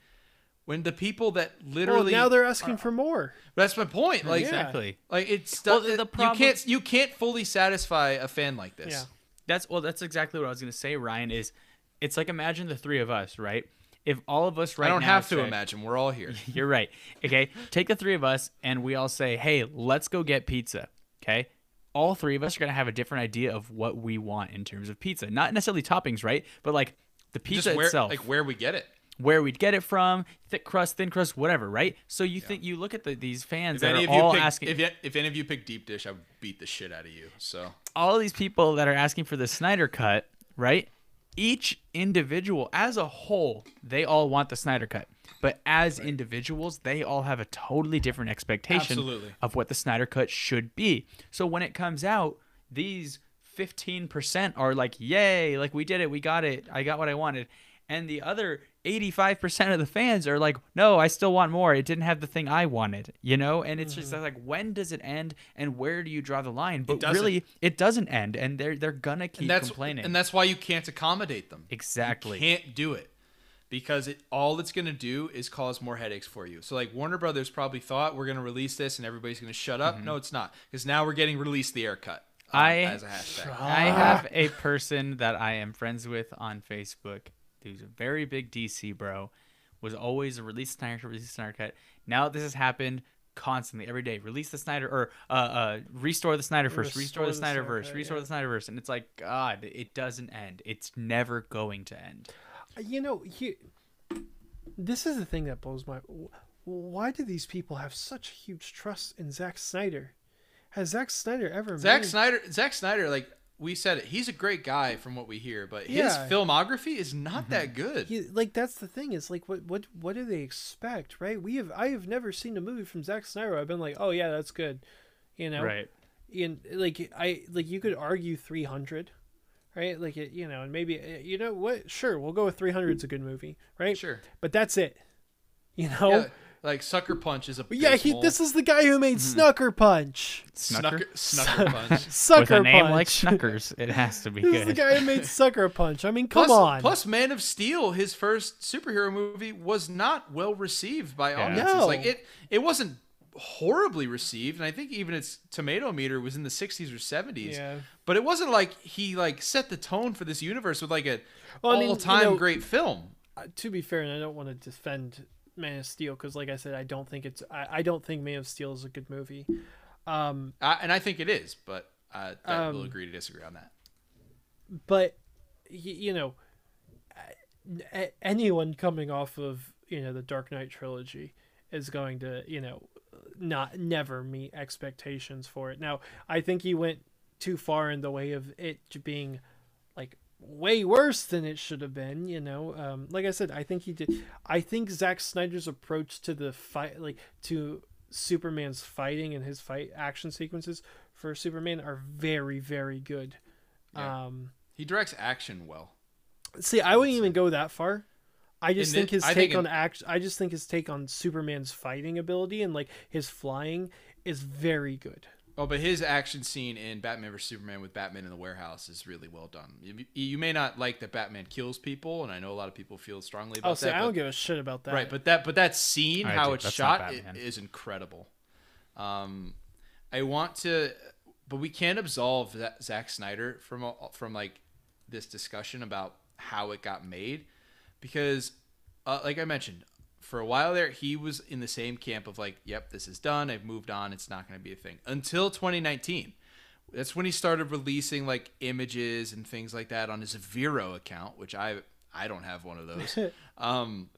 when the people that literally well, now they're asking are, for more. That's my point. Like exactly. Like it's well, the problem, you can't you can't fully satisfy a fan like this. Yeah. That's well. That's exactly what I was gonna say. Ryan is, it's like imagine the three of us, right? if all of us right I don't now have to imagine. We're all here. (laughs) You're right. Okay, take the three of us and we all say, "Hey, let's go get pizza." Okay, all three of us are gonna have a different idea of what we want in terms of pizza. Not necessarily toppings, right? But like the pizza Just where, itself, like where we get it. Where we'd get it from, thick crust, thin crust, whatever, right? So you think you look at the, these fans If that any are of you all pick, asking, if, if any of you pick deep dish, I would beat the shit out of you. So all of these people that are asking for the Snyder cut, right? Each individual, as a whole, they all want the Snyder cut. But as individuals, they all have a totally different expectation Absolutely. of what the Snyder cut should be. So when it comes out, these 15% are like, yay, like we did it, we got it, I got what I wanted. And the other 85% of the fans are like, no, I still want more. It didn't have the thing I wanted, you know? And it's just like, when does it end and where do you draw the line? But doesn't. really, it doesn't end. And they're, they're going to keep and that's complaining. and that's why you can't accommodate them. exactly. You can't do it because it all it's going to do is cause more headaches for you. So like Warner Brothers probably thought we're going to release this and everybody's going to shut up. No, it's not because now we're getting released the Ayer cut. um, I- as a hashtag. I have a person that I am friends with on Facebook who's a very big DC bro, was always a release Snyder, release Snyder cut. Now this has happened constantly every day. Release the Snyder or uh, uh restore the Snyder first, restore, Restore the the Snyder Snyder verse, restore yeah. the Snyder verse, and it's like God, it doesn't end. It's never going to end. You know, he, this is the thing that blows my. Why do these people have such huge trust in Zack Snyder? Has Zack Snyder ever? Zack made- Snyder, Zack Snyder, like we said it, he's a great guy from what we hear, but his Yeah. filmography is not that good. He, like that's the thing is like what what what do they expect, right? We have I have never seen a movie from Zack Snyder. I've been like, oh yeah, that's good, you know. Right. And like I like you could argue three hundred, right? Like it, you know, and maybe uh, you know what? Sure, we'll go with three hundred. It's a good movie, right? Sure. But that's it. You know. Yeah, like Sucker Punch is a yeah, he. This is the guy who made Snucker Punch. Snucker, Snucker? Snucker Punch. (laughs) Sucker With a name Punch. like Snuckers, it has to be good. this is the good. guy who made (laughs) Sucker Punch. I mean, come plus, on. plus, Man of Steel, his first superhero movie, was not well received by audiences. No. Like it, it wasn't horribly received, and I think even its tomato meter was in the 60s or 70s. Yeah. But it wasn't like he like set the tone for this universe with like a Well, I mean, you all-time know- great film. uh, to be fair, and I don't want to defend Man of Steel because, like I said, I don't think it's. I, I don't think Man of Steel is a good movie. Um, Uh, and I think it is, but uh, that Um, we'll agree to disagree on that. but you know, anyone coming off of you know the Dark Knight trilogy is going to you know not never meet expectations for it. Now, I think he went too far in the way of it being way worse than it should have been. You know, um, like I said, I think he did. I think Zack Snyder's approach to the fight, like to Superman's fighting and his fight action sequences for Superman are very, very good. Yeah. Um, He directs action well. See, I wouldn't even go that far. I just In think his I take think on in- act. I just think his take on Superman's fighting ability and like his flying is very good. Oh, but his action scene in Batman vs Superman with Batman in the warehouse is really well done. You, you may not like that Batman kills people, and I know a lot of people feel strongly about that. Oh, see, that. I don't give a shit about that. Right, but that but that scene, I how do. it's That's shot, i- Batman. is incredible. Um, I want to but we can't absolve that Zack Snyder from all- from like this discussion about how it got made because uh, like I mentioned for a while there he was in the same camp of like yep this is done I've moved on it's not going to be a thing. Until 2019 that's when he started releasing like images and things like that on his Vero account which I I don't have one of those. (laughs) Um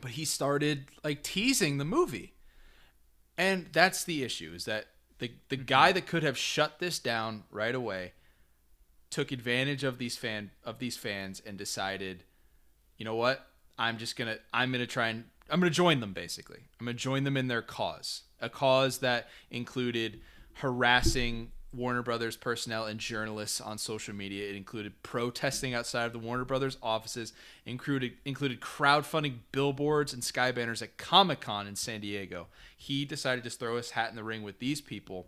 but he started like teasing the movie. And that's the issue is that the the guy that could have shut this down right away took advantage of these fan of these fans and decided, you know what? I'm just to I'm going to try and I'm going to join them basically. I'm going to join them in their cause. A cause that included harassing Warner Brothers personnel and journalists on social media. It included protesting outside of the Warner Brothers offices, included included crowdfunding billboards and sky banners at Comic Con in San Diego. He decided to throw his hat in the ring with these people,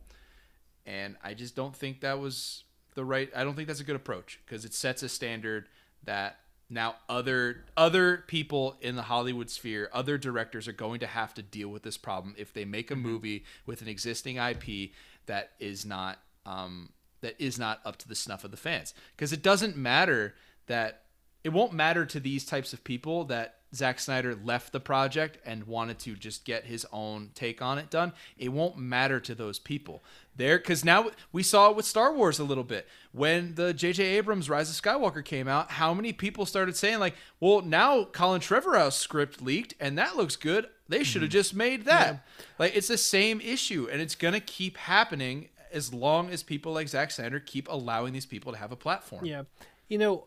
and I just don't think that was the right. I don't think that's a good approach because it sets a standard that now other other people in the Hollywood sphere, other directors are going to have to deal with this problem if they make a movie with an existing IP that is not um, that is not up to the snuff of the fans. Because it doesn't matter that it won't matter to these types of people that Zack Snyder left the project and wanted to just get his own take on it done. It won't matter to those people. There, because now we saw it with Star Wars a little bit. When the J.J. Abrams Rise of Skywalker came out, how many people started saying, like, well, now Colin Trevorrow's script leaked and that looks good. They should have mm-hmm. just made that. Like, it's the same issue and it's going to keep happening as long as people like Zack Snyder keep allowing these people to have a platform. Yeah, you know,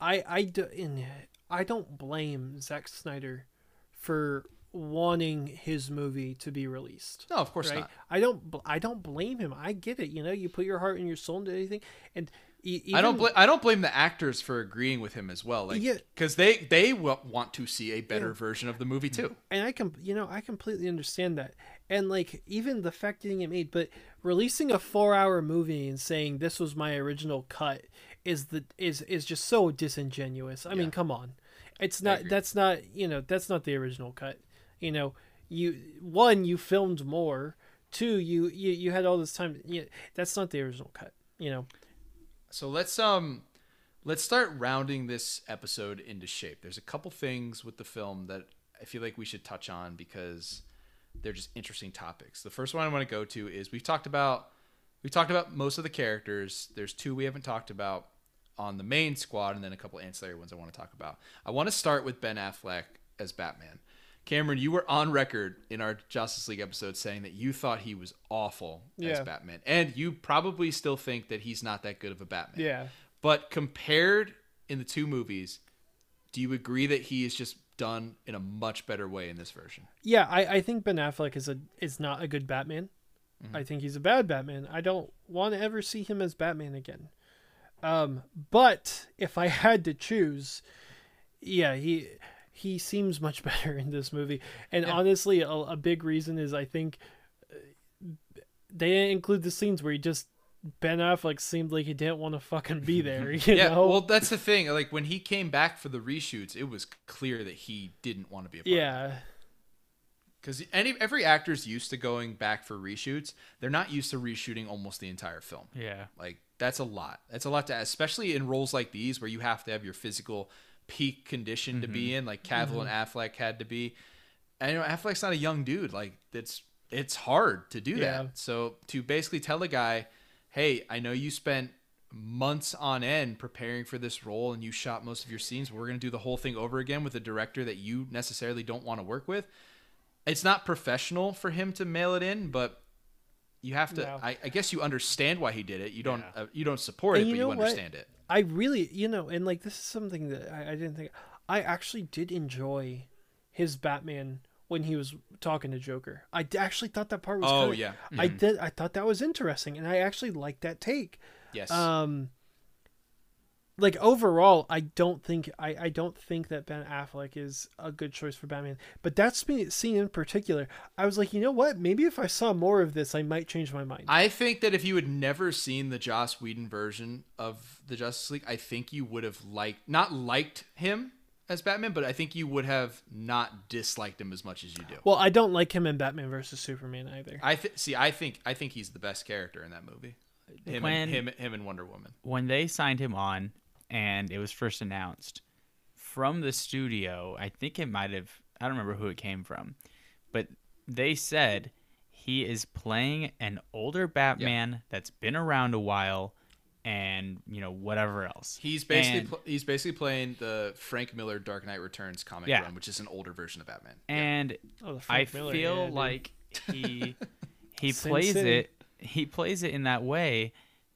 I I do, in, I don't blame Zack Snyder for wanting his movie to be released. No, of course right? not. I don't bl- I don't blame him. I get it. You know, you put your heart and your soul into anything, and e- I don't even- blame I don't blame the actors for agreeing with him as well, like Yeah. because they they w- want to see a better version of the movie too. and I can you know I completely understand that, and like even the fact getting it made, but releasing a four-hour movie and saying this was my original cut is the is is just so disingenuous. I mean, come on, it's not that's not you know that's not the original cut. You know, you one you filmed more, two you you you had all this time. Yeah, that's not the original cut. You know, So let's um let's start rounding this episode into shape. There's a couple things with the film that I feel like we should touch on because they're just interesting topics. The first one I want to go to is we've talked about we talked about most of the characters. There's two we haven't talked about on the main squad and then a couple ancillary ones I want to talk about. I want to start with Ben Affleck as Batman. Cameron, you were on record in our Justice League episode saying that you thought he was awful as Batman. And you probably still think that he's not that good of a Batman. yeah. But compared in the two movies, do you agree that he is just done in a much better way in this version? Yeah, I, I think Ben Affleck is a is not a good Batman. Mm-hmm. I think he's a bad Batman. I don't want to ever see him as Batman again. Um, but if I had to choose, yeah, he he seems much (laughs) better in this movie. And honestly, a, a big reason is I think uh, they didn't include the scenes where he just Ben Affleck seemed like he didn't want to fucking be there. (laughs) You yeah, know? well, that's the thing. Like when he came back for the reshoots, it was clear that he didn't want to be a part yeah. Because any every actor's used to going back for reshoots. They're not used to reshooting almost the entire film. Yeah. Like that's a lot. That's a lot to, especially in roles like these where you have to have your physical peak condition to be mm-hmm. in, like Cavill and mm-hmm. Affleck had to be. And you know, Affleck's not a young dude. Like it's it's hard to do Yeah. that. So to basically tell a guy, hey, I know you spent months on end preparing for this role and you shot most of your scenes. We're gonna do the whole thing over again with a director that you necessarily don't want to work with. It's not professional for him to mail it in, but you have to. No. I, I guess you understand why he did it. You don't. Yeah. Uh, you don't support And it, you but you know what? understand it. I really, you know, and like this is something that I, I didn't think. I actually did enjoy his Batman when he was talking to Joker. I d- actually thought that part was. Oh, kinda- yeah. I did. I thought that was interesting, and I actually liked that take. Yes. Um, like overall, I don't think I, I don't think that Ben Affleck is a good choice for Batman. But that spe- scene in particular, I was like, you know what? Maybe if I saw more of this, I might change my mind. I think that if you had never seen the Joss Whedon version of the Justice League, I think you would have liked not liked him as Batman, but I think you would have not disliked him as much as you do. well, I don't like him in Batman versus Superman either. I th- see. I think I think he's the best character in that movie. Him, when and, him, him and Wonder Woman. when they signed him on and it was first announced from the studio, I think it might have I don't remember who it came from, but they said he is playing an older Batman that's been around a while and, you know, whatever else. He's basically And- pl- he's basically playing the Frank Miller Dark Knight Returns comic Yeah. run, which is an older version of Batman. Yeah. And Oh, I Miller, feel yeah, like he (laughs) he plays City. it he plays it in that way,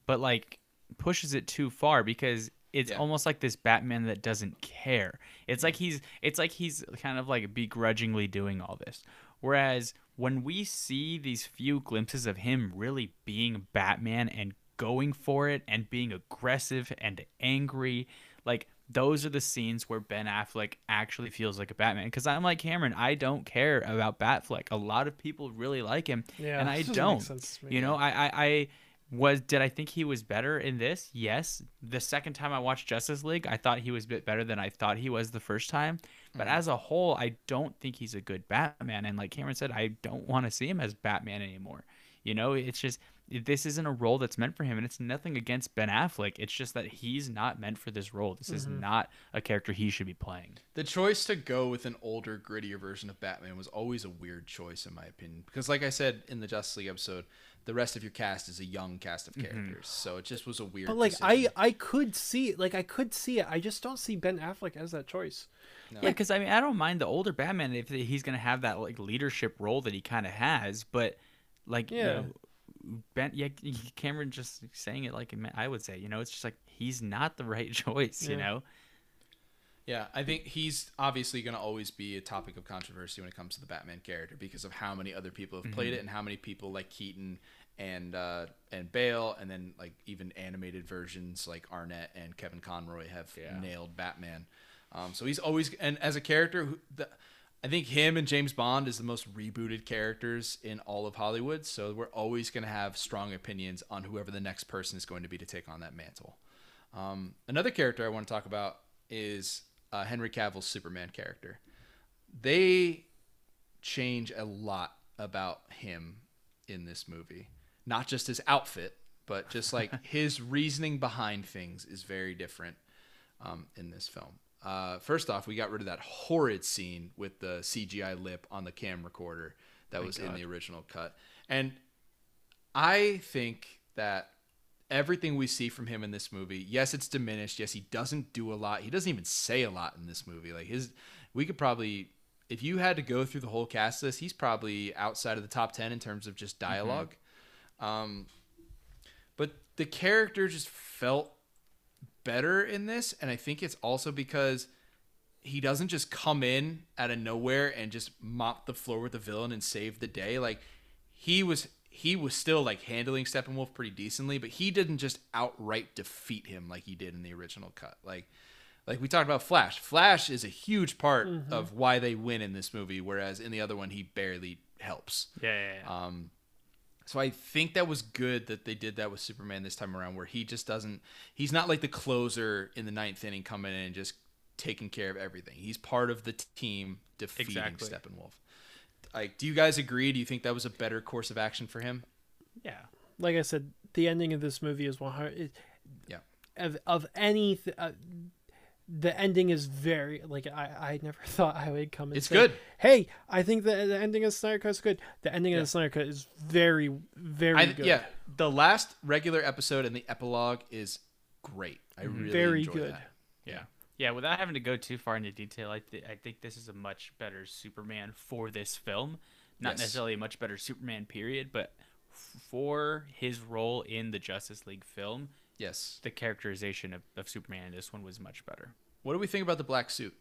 but like pushes it too far because it's Yeah. almost like this Batman that doesn't care. It's like he's it's like he's kind of like begrudgingly doing all this. Whereas when we see these few glimpses of him really being Batman and going for it and being aggressive and angry, like those are the scenes where Ben Affleck actually feels like a Batman. Because I'm like Cameron, I don't care about Batfleck. A lot of people really like him, Yeah, and I this doesn't make don't. sense to me. You know, I, I, I was. Did I think he was better in this? Yes. The second time I watched Justice League, I thought he was a bit better than I thought he was the first time. But Mm-hmm. as a whole, I don't think he's a good Batman. And like Cameron said, I don't want to see him as Batman anymore. You know, it's just this isn't a role that's meant for him, and it's nothing against Ben Affleck. It's just that he's not meant for this role. This is Mm-hmm. not a character he should be playing. The choice to go with an older, grittier version of Batman was always a weird choice, in my opinion. Because, like I said in the Justice League episode, the rest of your cast is a young cast of mm-hmm. characters, so it just was a weird. But like I, decision. I could see like I could see it. I just don't see Ben Affleck as that choice. Yeah, because I mean, I don't mind the older Batman if he's gonna have that like leadership role that he kind of has, but like, Yeah. you know, Ben, yeah, Cameron just saying it like I would say, you know, it's just like he's not the right (laughs) choice, you know. Yeah, I think he's obviously going to always be a topic of controversy when it comes to the Batman character because of how many other people have played mm-hmm. it and how many people like Keaton and uh, and Bale and then like even animated versions like Arnett and Kevin Conroy have Yeah. nailed Batman. Um, so he's always and as a character, who, the, I think him and James Bond is the most rebooted characters in all of Hollywood. So we're always going to have strong opinions on whoever the next person is going to be to take on that mantle. Um, another character I want to talk about is uh, Henry Cavill's Superman character. They change a lot about him in this movie. Not just his outfit, but just like (laughs) his reasoning behind things is very different um, in this film. Uh, first off, we got rid of that horrid scene with the CGI lip on the cam recorder that was in the original cut. And I think that everything we see from him in this movie, yes, it's diminished. Yes, he doesn't do a lot. He doesn't even say a lot in this movie. Like his, we could probably, if you had to go through the whole cast list, he's probably outside of the top ten in terms of just dialog Um, but the character just felt better in this, and I think it's also because he doesn't just come in out of nowhere and just mop the floor with the villain and save the day. Like he was he was still like handling Steppenwolf pretty decently, but he didn't just outright defeat him like he did in the original cut. Like like we talked about Flash. Flash is a huge part of why they win in this movie, whereas in the other one he barely helps. Yeah, yeah, yeah. Um, so I think that was good that they did that with Superman this time around, where he just doesn't. He's not like the closer in the ninth inning coming in and just taking care of everything. He's part of the team defeating Exactly. Steppenwolf. Like, do you guys agree? Do you think that was a better course of action for him? yeah. Like I said, the ending of this movie is one hundred. Yeah. Of of any, uh, the ending is very like I I never (laughs) thought I would come and It's say, good. Hey, I think the the ending of Snyder Cut is good. The ending Yeah. of the Snyder Cut is very very I, good. yeah, the last regular episode and the epilogue is great. I really Mm-hmm. Very enjoy good. that. Yeah. Yeah, without having to go too far into detail, I, th- I think this is a much better Superman for this film. Not Yes. necessarily a much better Superman, period, but f- for his role in the Justice League film, Yes. the characterization of, of Superman in this one was much better. What do we think about the black suit?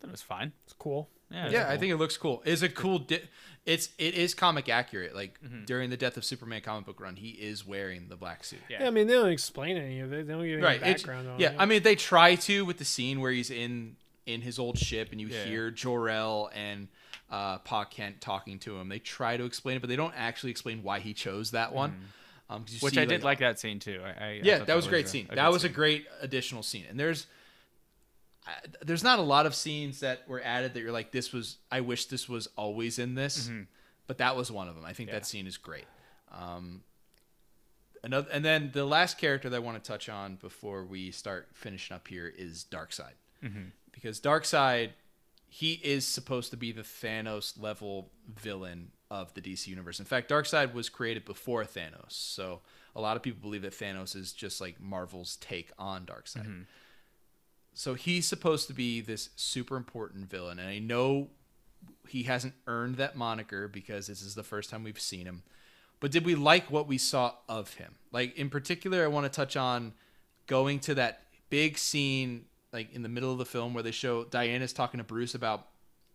That was fine. It's cool. Yeah, it yeah, was I cool. think it looks cool. It's a cool. Di- it's it is comic accurate. Like Mm-hmm. during the Death of Superman comic book run, he is wearing the black suit. Yeah. Yeah. I mean they don't explain any of it. They don't give any Right. it's- background on yeah. it. Yeah, I mean, they try to with the scene where he's in in his old ship and you Yeah. hear Jor El and uh, Pa Kent talking to him. They try to explain it, but they don't actually explain why he chose that one. Um, Mm-hmm. Which see, I did like that scene too. I, I, yeah, thought that was a great scene. a that was a great additional scene. And there's there's not a lot of scenes that were added that you're like, this was. I wish this was always in this, but that was one of them. I think Mm-hmm. Yeah. that scene is great. Um, another, and then the last character that I want to touch on before we start finishing up here is Darkseid, because Darkseid, he is supposed to be the Thanos level villain of the DC universe. In fact, Darkseid was created before Thanos, so a lot of people believe that Thanos is just like Marvel's take on Darkseid. Mm-hmm. So he's supposed to be this super important villain, and I know he hasn't earned that moniker because this is the first time we've seen him. But did we like what we saw of him? Like in particular, I want to touch on going to that big scene, like in the middle of the film, where they show Diana's talking to Bruce about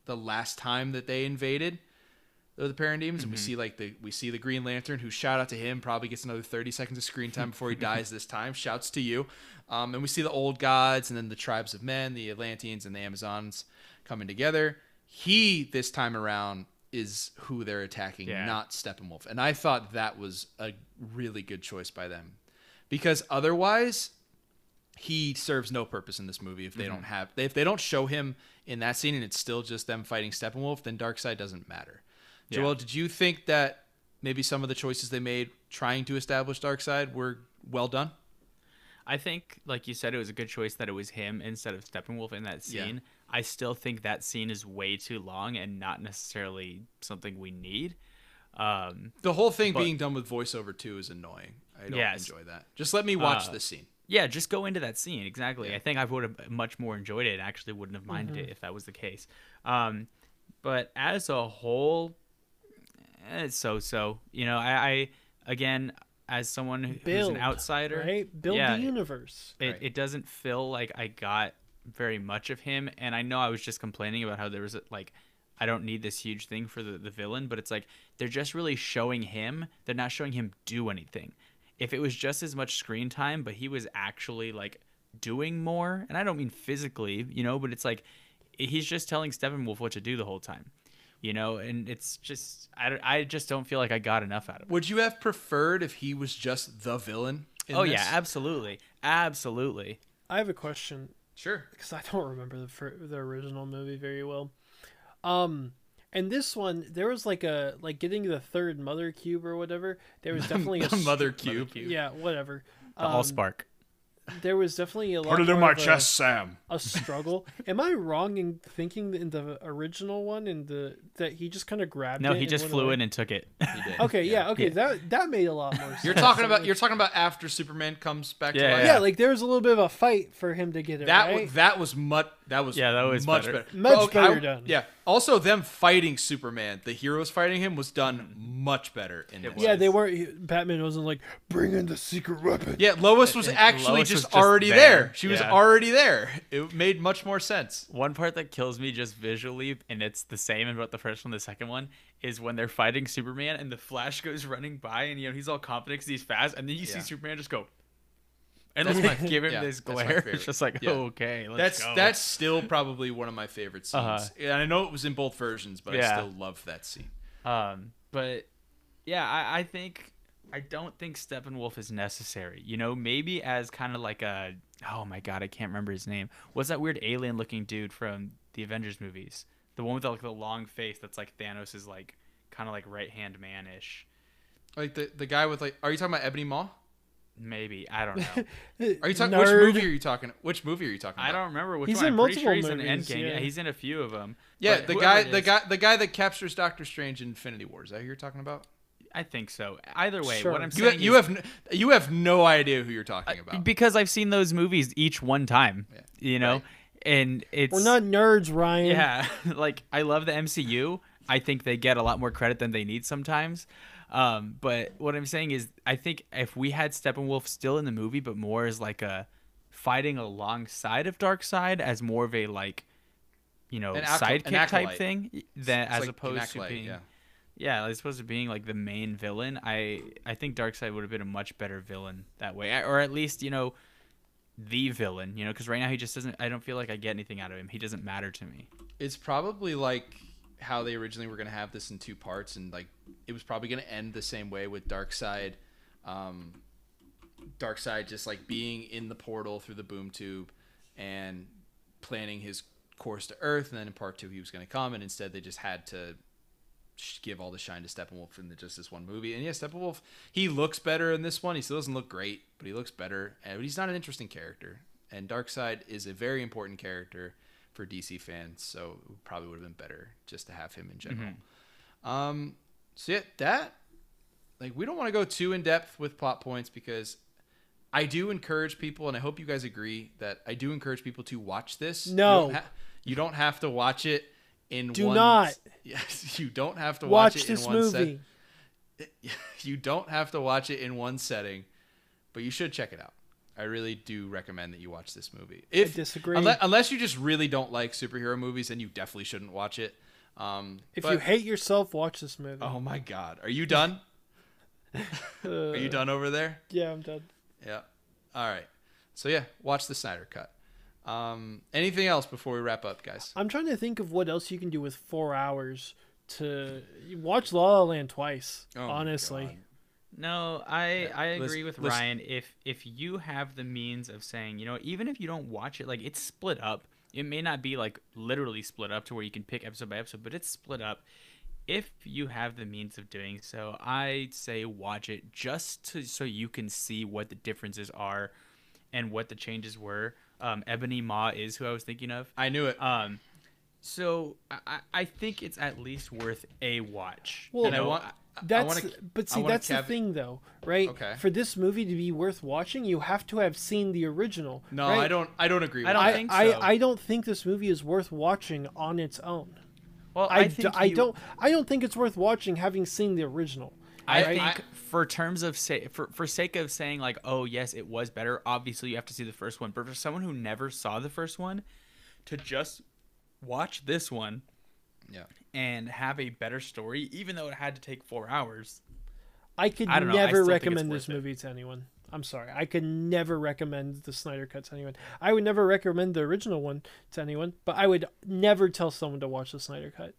the last time that they invaded the Parademons, and we see like the we see the Green Lantern, who shout out to him, probably gets another thirty seconds of screen time before he (laughs) dies this time. Shouts to you, um, and we see the old gods, and then the tribes of men, the Atlanteans, and the Amazons coming together. He this time around is who they're attacking, Yeah. not Steppenwolf, and I thought that was a really good choice by them, because otherwise he serves no purpose in this movie if they Mm-hmm. don't have if they don't show him in that scene and it's still just them fighting Steppenwolf, then Darkseid doesn't matter. Yeah. Joel, did you think that maybe some of the choices they made trying to establish Darkseid were well done? I think, like you said, it was a good choice that it was him instead of Steppenwolf in that Yeah. scene. I still think that scene is way too long and not necessarily something we need. Um, The whole thing But- being done with voiceover too is annoying. I don't Yes. enjoy that. Just let me watch Uh, this scene. yeah, just go into that scene exactly. Yeah. I think I would have much more enjoyed it. Actually, wouldn't have minded it if that was the case. Um, but as a whole, eh, it's so-so. You know, I, I again, as someone who's Build, an outsider, right? Build yeah, the universe. it, Right. it doesn't feel like I got very much of him. And I know I was just complaining about how there was like I don't need this huge thing for the, the villain, but it's like they're just really showing him. They're not showing him do anything. If it was just as much screen time, but he was actually like doing more, and I don't mean physically, you know, but it's like he's just telling Steppenwolf what to do the whole time, you know, and it's just I, I just don't feel like I got enough out of it. Would you have preferred if he was just the villain? in Oh this? yeah, absolutely, absolutely. I have a question sure. because I don't remember the fir- the original movie very well. Um, and this one, there was like a like getting the third mother cube or whatever. There was (laughs) definitely a The s- Mother Cube. Cube. Yeah, whatever. The Um, Allspark. There was definitely a lot. more of a- Sam. a struggle. (laughs) Am I wrong in thinking in the original one in the that he just kind of grabbed No, it he just flew away? in and took it. He did. Okay, yeah, okay, Yeah. that that made a lot more sense. You're talking about you're talking about after Superman comes back to Yeah, life. yeah, like there was a little bit of a fight for him to get it That right. was, that was much that was Yeah, that was much better. better. Much But, okay, better I- done. Yeah. Also, them fighting Superman, the heroes fighting him, was done much better in It yeah, was. they were. he- Batman wasn't like bring in the secret weapon. Yeah, Lois was (laughs) And actually Lois was just, just already there. there. She was already there. It made much more sense. One part that kills me just visually, and it's the same in both the first one and the second one, is when they're fighting Superman and the Flash goes running by, and you know he's all confident because he's fast, and then you see Superman just go, and That's like my- give him yeah, this glare. (laughs) It's just like Yeah. okay, let's That's go. that's still probably one of my favorite scenes. Uh-huh. And I know it was in both versions, but I still love that scene. Um, but yeah, I, I think I don't think Steppenwolf is necessary. You know, maybe as kind of like a oh my god, I can't remember his name. What's that weird alien looking dude from the Avengers movies? The one with the, like the long face that's like Thanos is like kind of like right hand man ish. Like the the guy with like, are you talking about Ebony Maw? Maybe I don't know. (laughs) Are you talking which movie are you talking? Which movie are you talking about? I don't remember which He's one. in I'm pretty sure multiple he's in movies, Endgame. Yeah. yeah. he's in a few of them. Yeah, the guy, the guy, the guy that captures Doctor Strange in Infinity War. Is that who you're talking about? I think so. Either way, Sure. what I'm You, saying you is- have n- you have no idea who you're talking about. because I've seen those movies each one time. Yeah. You know, Right. and it's We're not nerds, Ryan. Yeah, (laughs) like I love the MCU. I think they get a lot more credit than they need sometimes. Um, but what I'm saying is, I think if we had Steppenwolf still in the movie, but more as like a fighting alongside of Darkseid as more of a like, you know, acolyte- sidekick type thing, than as like opposed to being yeah. yeah, as opposed to being like the main villain. I I think Darkseid would have been a much better villain that way, or at least you know, the villain. You know, because right now he just doesn't. I don't feel like I get anything out of him. He doesn't matter to me. It's probably like how they originally were going to have this in two parts, and like it was probably going to end the same way with Darkseid. Um, Darkseid just like being in the portal through the boom tube and planning his course to Earth, and then in part two he was going to come, and instead they just had to give all the shine to Steppenwolf in the, just this one movie. And yeah, Steppenwolf, he looks better in this one. He still doesn't look great, but he looks better. And he's not an interesting character. And Darkseid is a very important character for DC fans, so it probably would have been better just to have him in general. Um, so yeah, that like we don't want to go too in depth with plot points because I do encourage people, and I hope you guys agree that I do encourage people to watch this. No. you don't, ha- you don't have to watch it in. Do one, not. (laughs) Yes, you don't have to watch, Watch it this in one set- movie. (laughs) you don't have to watch it in one setting, but you should check it out. I really do recommend that you watch this movie. If disagree. Unless, unless you just really don't like superhero movies, then you definitely shouldn't watch it. Um, If but- you hate yourself, watch this movie. oh my god, are you done? Uh, (laughs) Are you done over there? Yeah, I'm done. Yeah. All right. So yeah, watch the Snyder Cut. Um, anything else before we wrap up, guys? I'm trying to think of what else you can do with four hours to watch La La Land twice. Oh honestly. No, I Yeah, I listen- agree with listen- Ryan. If if you have the means of saying, you know, even if you don't watch it, like it's split up. It may not be like literally split up to where you can pick episode by episode, but it's split up. If you have the means of doing so, I say watch it just to so you can see what the differences are and what the changes were. Um, Ebony Maw is who I was thinking of. I knew it. Um, so I, I- I think it's at least worth a watch. Well, You and I want. I that's wanna- but see that's cav- the thing though, right? Okay. For this movie to be worth watching, you have to have seen the original. No, right? I don't. I don't agree. With I don't that. I, think I, so. I don't think this movie is worth watching on its own. well, I, I, d- think I you- don't I don't think it's worth watching having seen the original. I I- think for terms of say for for sake of saying like oh yes it was better obviously you have to see the first one but for someone who never saw the first one to just watch this one Yeah. and have a better story even though it had to take 4 hours I could I don't know, I never still think it's recommend worth this it. movie to anyone. I'm sorry. I could never recommend the Snyder Cut to anyone. I would never recommend the original one to anyone, but I would never tell someone to watch the Snyder Cut.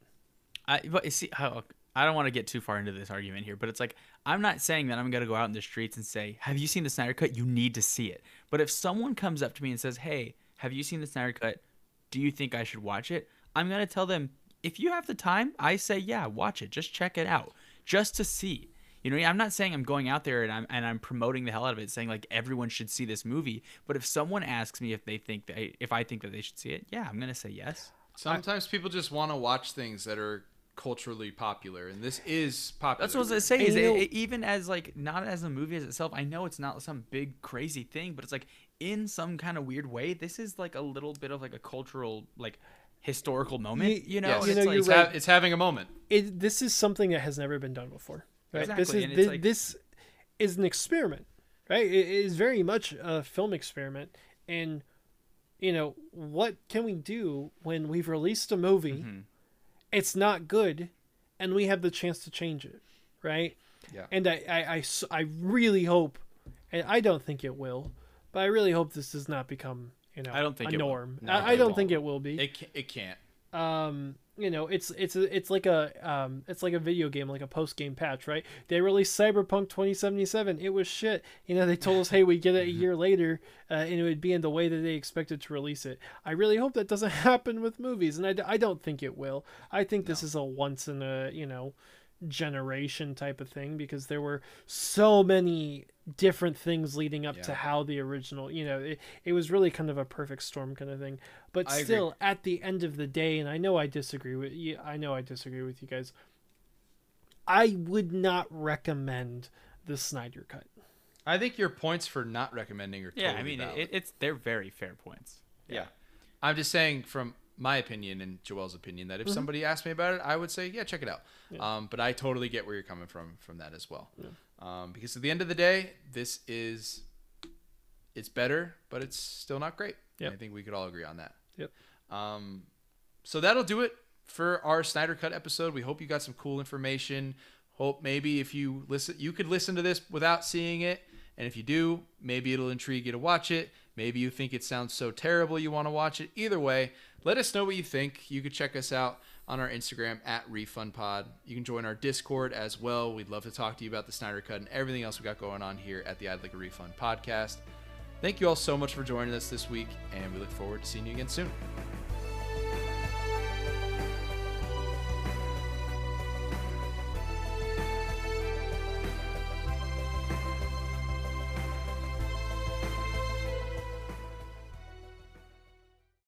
I but you see how I don't want to get too far into this argument here, but it's like I'm not saying that I'm gonna go out in the streets and say, "Have you seen the Snyder Cut? You need to see it." But if someone comes up to me and says, "Hey, have you seen the Snyder Cut? Do you think I should watch it?" I'm gonna tell them, if you have the time, I say, "Yeah, watch it. Just check it out, just to see." You know, I'm not saying I'm going out there and I'm and I'm promoting the hell out of it, saying like everyone should see this movie. But if someone asks me if they think they, if I think that they should see it, yeah, I'm gonna say yes. Sometimes people just want to watch things that are culturally popular, and this is popular. That's what I was gonna say. Is it, it- even as like not as a movie as itself? I know it's not some big crazy thing, but it's like in some kind of weird way, this is like a little bit of like a cultural like historical moment. Ye- You know, Yes. and You it's know, like it's, right. ha- it's having a moment. It, this is something that has never been done before. Right? this Exactly, is this, like- this is an experiment, right? It is very much a film experiment, and you know what can we do when we've released a movie? Mm-hmm. It's not good, and we have the chance to change it, right? Yeah. And I, I, I really hope, and I don't think it will, but I really hope this does not become you know I don't think a it will. norm. No, I, I don't won't. think it will be It ca- it can't. um you know it's it's it's like a um it's like a video game like a post game patch right they released cyberpunk 2077 it was shit you know they told us hey we get it a year later uh, and it would be in the way that they expected to release it i really hope that doesn't (laughs) happen with movies and i, d- I don't think it will i think this is a once in a you know generation type of thing because there were so many different things leading up to how the original you know it, it was really kind of a perfect storm kind of thing but I agree. still at the end of the day and i know i disagree with you i know i disagree with you guys i would not recommend the snyder cut I think your points for not recommending are totally yeah. I mean, it, it's they're very fair points. Yeah. I'm just saying from my opinion and Joel's opinion Mm-hmm. that if somebody asked me about it, I would say, yeah, check it out. Um, but I totally get where you're coming from from that as well. Um, because at the end of the day, this is it's better, but it's still not great. Yep. I think we could all agree on that. Yep. Um, so that'll do it for our Snyder Cut episode. We hope you got some cool information. Hope maybe if you listen, you could listen to this without seeing it, and if you do, maybe it'll intrigue you to watch it. Maybe you think it sounds so terrible you want to watch it. Either way, let us know what you think. You could check us out on our Instagram at RefundPod. You can join our Discord as well. We'd love to talk to you about the Snyder Cut and everything else we got going on here at the I'd Like a Refund podcast. Thank you all so much for joining us this week, and we look forward to seeing you again soon.